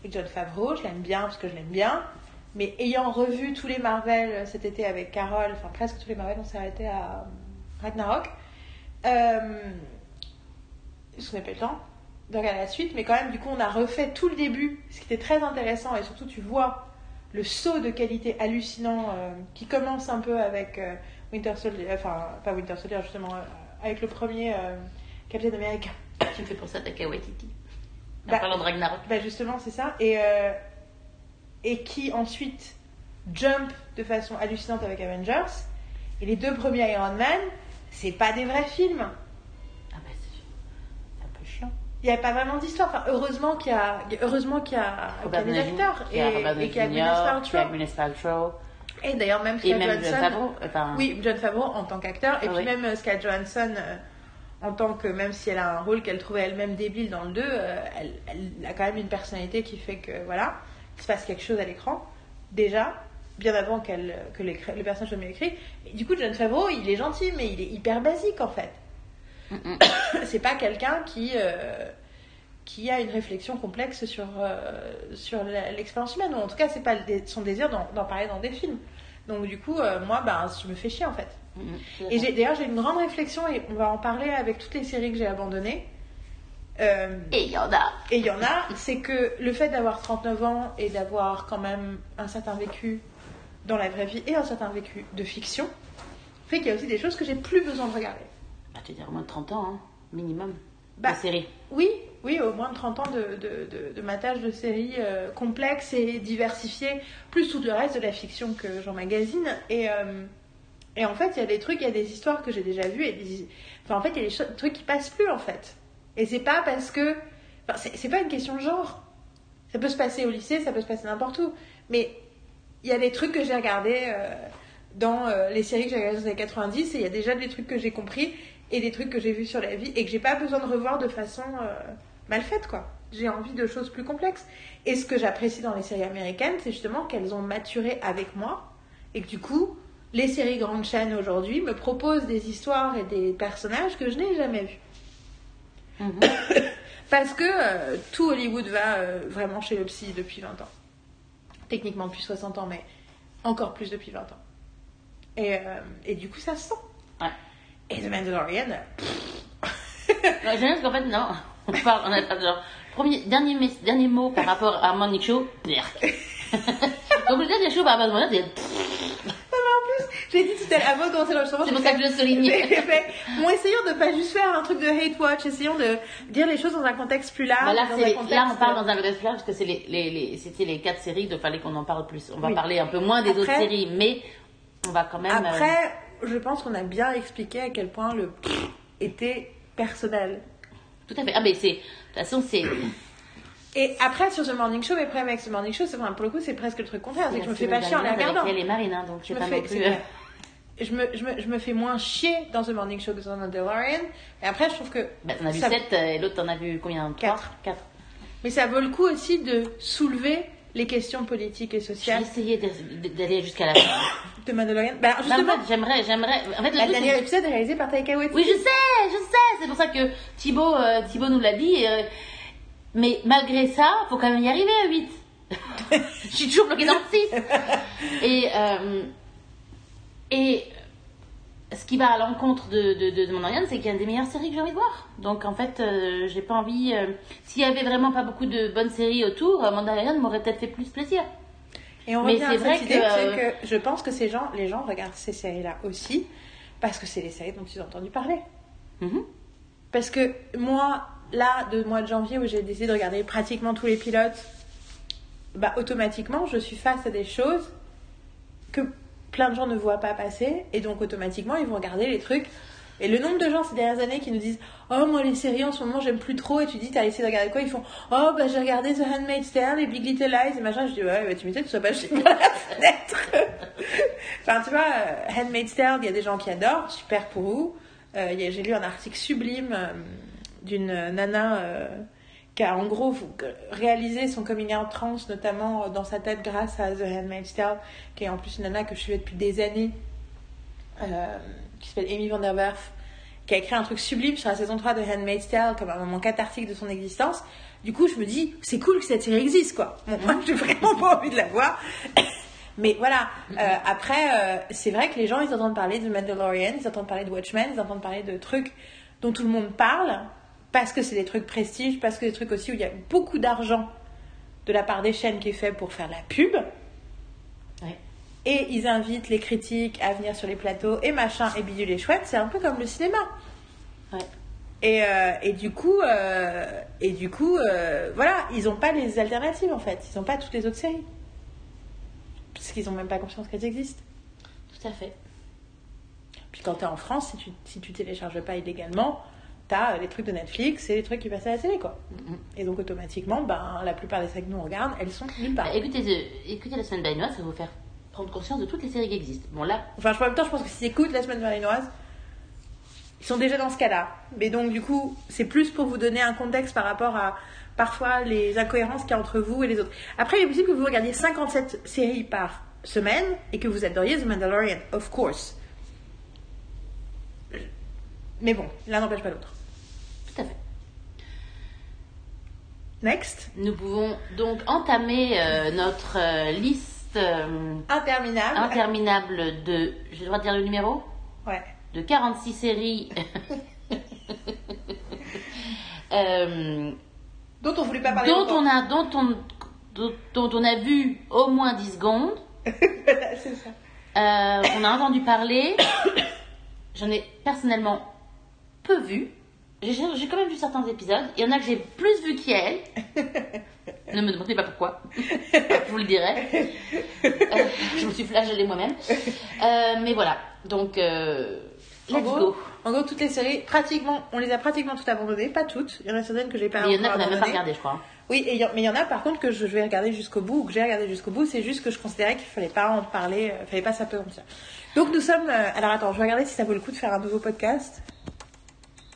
Et John Favreau, je l'aime bien parce que je l'aime bien. Mais ayant revu tous les Marvel cet été avec Carole, enfin presque tous les Marvel, on s'est arrêté à euh, Ragnarok. Euh, je n'ai pas le temps de regarder la suite, mais quand même, du coup, on a refait tout le début, ce qui était très intéressant. Et surtout, tu vois le saut de qualité hallucinant euh, qui commence un peu avec euh, Winter Soldier, enfin, pas Winter Soldier, justement, euh, avec le premier euh, Captain America. tu me fais penser à Taika Waititi. En Bah, parlant de Ragnarok. Bah justement, c'est ça. Et, euh, et qui ensuite jump de façon hallucinante avec Avengers. Et les deux premiers Iron Man, c'est pas des vrais films. Il n'y a pas vraiment d'histoire. Enfin, heureusement qu'il y a, heureusement qu'il y a, qu'il y a des acteurs et, et qu'il y a Gwyneth Paltrow. Et d'ailleurs même et Scarlett même John Johansson. Favreau. Enfin, Oui, John Favreau en tant qu'acteur. Et Ah puis oui. même euh, Scarlett Johansson euh, en tant que, même si elle a un rôle qu'elle trouvait elle-même débile dans le 2, euh, elle, elle a quand même une personnalité qui fait que, voilà, il se passe quelque chose à l'écran. Déjà, bien avant qu'elle, que le personnage soit mieux écrit. Et du coup, John Favreau, il est gentil, mais il est hyper basique en fait. C'est pas quelqu'un qui... euh, qui a une réflexion complexe sur, euh, sur l'expérience humaine, ou en tout cas, c'est pas son désir d'en parler dans des films. Donc, du coup, euh, moi, ben, je me fais chier en fait. Mm, mm, suis Et j'ai- d'ailleurs, j'ai une grande réflexion et on va en parler avec toutes les séries que j'ai abandonnées. Et il y en a. et il y en a, c'est que le fait d'avoir 39 ans et d'avoir quand même un certain vécu dans la vraie vie et un certain vécu de fiction fait qu'il y a aussi des choses que j'ai plus besoin de regarder. Bah, tu veux dire au moins de 30 ans, hein, minimum. Bah, de série. Oui, oui, au moins de 30 ans de, de, de, de matage de séries euh, complexes et diversifiées, plus tout le reste de la fiction que j'emmagasine. Et, euh, et en fait, il y a des trucs, il y a des histoires que j'ai déjà vues. Et des... enfin, en fait, il y a des cho- trucs qui passent plus, en fait. Et c'est pas parce que. Enfin, c'est c'est pas une question de genre. Ça peut se passer au lycée, ça peut se passer n'importe où. Mais il y a des trucs que j'ai regardés euh, dans euh, les séries que j'ai regardées dans les années 90 et il y a déjà des trucs que j'ai compris et des trucs que j'ai vus sur la vie et que j'ai pas besoin de revoir de façon euh, mal faite quoi. J'ai envie de choses plus complexes. Et ce que j'apprécie dans les séries américaines, c'est justement qu'elles ont maturé avec moi et que du coup, les séries grandes chaînes aujourd'hui me proposent des histoires et des personnages que je n'ai jamais vus. Mhm. Parce que euh, tout Hollywood va euh, vraiment chez le psy depuis 20 ans. Techniquement depuis 60 ans, mais encore plus depuis 20 ans. Et, euh, et du coup, ça se sent. Et The Mandalorian, J'aime qu'en fait, non, on parle, on a genre. Premier, dernier, dernier mot par rapport à Morning Show, Berk. Donc le dernier show par rapport à Morning Show, c'est j'ai dit tout à l'heure, avant de commencer l'enregistrement, c'est pour ça que je le souligne. Bon, essayons de pas juste faire un truc de hate watch, essayons de dire les choses dans un contexte plus large. Bah là, les- contexte- on parle dans un contexte large parce que c'est les, les, les- c'était les quatre séries, il fallait qu'on en parle plus. On va Oui. parler un peu moins des autres Après- séries, mais on va quand même. euh, Après, je pense qu'on a bien expliqué à quel point le était personnel. tout à fait. Ah, mais c'est. De toute façon, c'est. Et après, sur ce morning show, mes problèmes avec ce morning show, c'est enfin, pour le coup, c'est presque le truc contraire. C'est que je me fais pas chier en les regardant. Elle est marine, hein, donc Je pas fais- non plus. euh. Je me, je, me, je me fais moins chier dans ce morning show que dans Mandalorian. Et après, je trouve que. Bah, t'en as vu ça- 7 et l'autre t'en as vu combien? Trois? Quatre. 4. Mais ça vaut le coup aussi de soulever les questions politiques et J'ai sociales essayé de- d'aller jusqu'à la fin. de Mandalorian. Bah, en justement, fait, j'aimerais, j'aimerais. En fait, le truc, c'est- épisode est réalisé par Taika Waititi. Oui, je sais, je sais. C'est pour ça que Thibaut, euh, Thibaut nous l'a dit. euh, mais malgré ça, faut quand même y arriver à 8. je suis toujours bloquée dans le 6. Et, euh, et ce qui va à l'encontre de, de, de, de Mandalorian, c'est qu'il y a une des meilleures séries que j'ai envie de voir. Donc en fait, euh, j'ai pas envie. euh, S'il y avait vraiment pas beaucoup de bonnes séries autour, euh, Mandalorian m'aurait peut-être fait plus plaisir. Et on Mais revient à c'est cette vrai idée, que- c'est que je pense que ces gens, les gens regardent ces séries-là aussi parce que c'est les séries dont ils ont entendu parler. Mhm. Parce que moi, là, de mois de janvier où j'ai décidé de regarder pratiquement tous les pilotes, bah automatiquement, je suis face à des choses que plein de gens ne voient pas passer et donc automatiquement, ils vont regarder les trucs Et le nombre de gens ces dernières années qui nous disent Oh, moi, les séries en ce moment, j'aime plus trop. Et tu dis, t'as essayé de regarder quoi? Ils font Oh, bah, j'ai regardé The Handmaid's Tale, et Big Little Lies, et machin. Je dis Ouais, bah, tu m'étonnes, tu sois pas chez moi la fenêtre. enfin, tu vois, euh, Handmaid's Tale, il y a des gens qui adorent, super pour vous. Euh, j'ai lu un article sublime euh, d'une nana qui a en gros réalisé son coming out trans, notamment euh, dans sa tête grâce à The Handmaid's Tale, qui est en plus une nana que je suivais depuis des années, euh, qui s'appelle Amy Van Der Werf, qui a écrit un truc sublime sur la saison 3 de Handmaid's Tale comme un moment cathartique de son existence. Du coup, je me dis, c'est cool que cette série existe, quoi. Bon, moi, j'ai vraiment pas envie de la voir. Mais voilà, euh, après, euh, c'est vrai que les gens, ils entendent parler de Mandalorian, ils entendent parler de Watchmen, ils entendent parler de trucs dont tout le monde parle, parce que c'est des trucs prestige, parce que des trucs aussi où il y a beaucoup d'argent de la part des chaînes qui est fait pour faire la pub. Ouais. Et ils invitent les critiques à venir sur les plateaux et machin et bidule et chouette. C'est un peu comme le cinéma. Ouais. Et, euh, et du coup, euh, et du coup euh, voilà, ils n'ont pas les alternatives en fait. Ils n'ont pas toutes les autres séries. Parce qu'ils n'ont même pas conscience qu'elles existent. Tout à fait. Puis quand tu es en France, si tu, si tu télécharges pas illégalement, tu as les trucs de Netflix et les trucs qui passent à la télé quoi. Et donc automatiquement, ben, la plupart des séries que nous on regarde, elles sont nulle part. Bah, écoutez, euh, écoutez la semaine danoise, ça va vous faire prendre conscience de toutes les séries qui existent. Bon, là, Enfin, en même temps, je pense que s'ils écoutent la semaine marinoise, ils sont déjà dans ce cas-là. Mais donc, du coup, c'est plus pour vous donner un contexte par rapport à parfois les incohérences qu'il y a entre vous et les autres. Après, il est possible que vous regardiez 57 séries par semaine et que vous adoriez The Mandalorian, of course. Mais bon, l'un n'empêche pas l'autre. tout à fait. Next. Nous pouvons donc entamer euh, notre euh, liste euh, Interminable. interminable de. J'ai le droit de dire le numéro? Ouais. De 46 séries. euh, Dont on voulait pas parler dont, longtemps. on a, dont, on, dont, dont on a vu au moins 10 secondes. Voilà, c'est ça. Euh, on a entendu parler. J'en ai personnellement peu vu. J'ai quand même vu certains épisodes. Il y en a que j'ai plus vu qu'elle. ne me demandez pas pourquoi. je vous le dirai. Euh, je me suis flagellée moi-même. Euh, mais voilà. Donc, euh, En let's gros, go. en gros, toutes les séries, pratiquement, on les a pratiquement toutes abandonnées, pas toutes. Il y en a certaines que j'ai pas Mais il y en a qu'on n'a même pas regardé, je crois. Oui, et il y en- mais il y en a par contre que je vais regarder jusqu'au bout, ou que j'ai regardé jusqu'au bout, c'est juste que je considérais qu'il fallait pas en parler, euh, fallait pas s'apesantir. Donc nous sommes. alors attends, je vais regarder si ça vaut le coup de faire un nouveau podcast.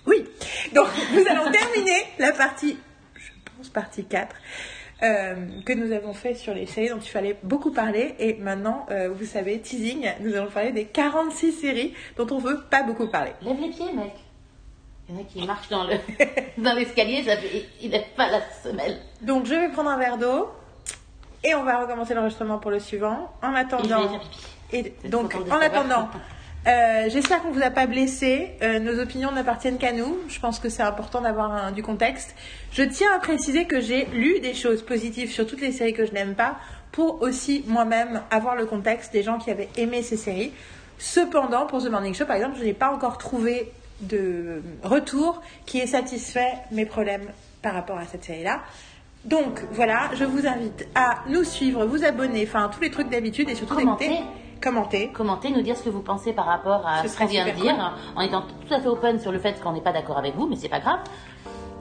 Oui, donc nous allons terminer la partie, je pense partie 4, euh, que nous avons fait sur les séries dont il fallait beaucoup parler. Et maintenant, euh, vous savez, teasing, nous allons parler des 46 séries dont on veut pas beaucoup parler. Lève les pieds, mec. Il y en a qui marchent dans le dans l'escalier, ça fait- il lève pas la semelle. Donc je vais prendre un verre d'eau et on va recommencer l'enregistrement pour le suivant. En attendant, et donc en attendant, euh, j'espère qu'on vous a pas blessé. Euh, nos opinions n'appartiennent qu'à nous. Je pense que c'est important d'avoir du contexte. Je tiens à préciser que j'ai lu des choses positives sur toutes les séries que je n'aime pas pour aussi moi-même avoir le contexte des gens qui avaient aimé ces séries. Cependant, pour The Morning Show, par exemple, je n'ai pas encore trouvé de retour qui ait satisfait mes problèmes par rapport à cette série-là. Donc voilà, je vous invite à nous suivre, vous abonner, enfin tous les trucs d'habitude et surtout d'écouter, commenter. Commentez, nous dire ce que vous pensez par rapport à Ce qu'on vient de dire, en étant tout à fait open sur le fait qu'on n'est pas d'accord avec vous, mais c'est pas grave.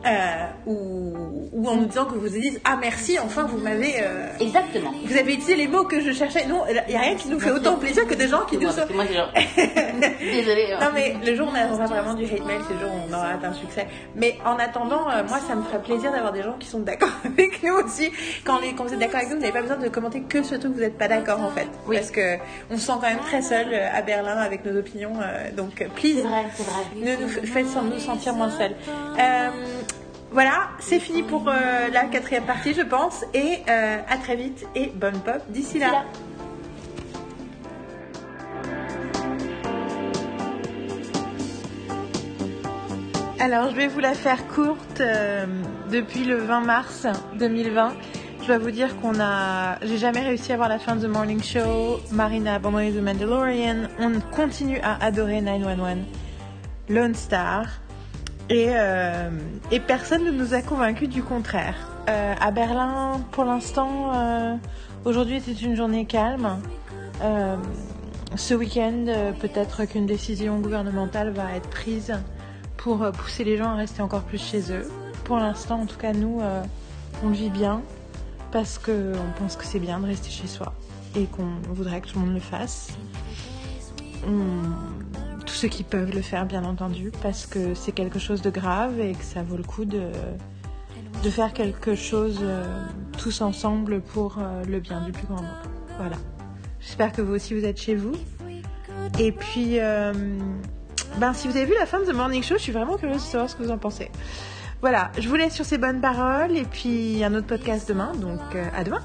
Euh, ou, ou en nous disant que vous vous dites ah merci enfin vous m'avez euh, Exactement. vous avez utilisé les mots que je cherchais non il n'y a rien qui nous fait autant plaisir que des gens qui nous sont moi, genre... Désolée. hein. non mais le jour où on aura vraiment du hate mail c'est le jour où on aura atteint un succès mais en attendant euh, moi ça me ferait plaisir d'avoir des gens qui sont d'accord avec nous aussi quand, les, quand vous êtes d'accord avec nous vous n'avez pas besoin de commenter que ce truc que vous n'êtes pas d'accord en fait Oui. parce que on se sent quand même très seul euh, à Berlin avec nos opinions euh, donc euh, please vrai, vrai. ne nous faites sans nous sentir moins seuls. Voilà, c'est fini pour euh, la quatrième partie, je pense. Et euh, à très vite et bonne pop d'ici là. Alors, je vais vous la faire courte. euh, depuis le 20 mars 2020, je dois vous dire qu'on a. J'ai jamais réussi à voir la fin de The Morning Show. Marina a abandonné The Mandalorian. On continue à adorer 911, Lone Star. Et, euh, et personne ne nous a convaincus du contraire. Euh, à Berlin, pour l'instant, euh, aujourd'hui était une journée calme. Euh, ce week-end, peut-être qu'une décision gouvernementale va être prise pour pousser les gens à rester encore plus chez eux. Pour l'instant, en tout cas, nous, on le vit bien parce qu'on pense que c'est bien de rester chez soi et qu'on voudrait que tout le monde le fasse. On- Tous ceux qui peuvent le faire, bien entendu, parce que c'est quelque chose de grave et que ça vaut le coup de, de faire quelque chose euh, tous ensemble pour euh, le bien du plus grand nombre. Voilà. J'espère que vous aussi vous êtes chez vous. Et puis, euh, ben, si vous avez vu la fin de The Morning Show, je suis vraiment curieuse de savoir ce que vous en pensez. Voilà, je vous laisse sur ces bonnes paroles et puis un autre podcast demain, donc à demain.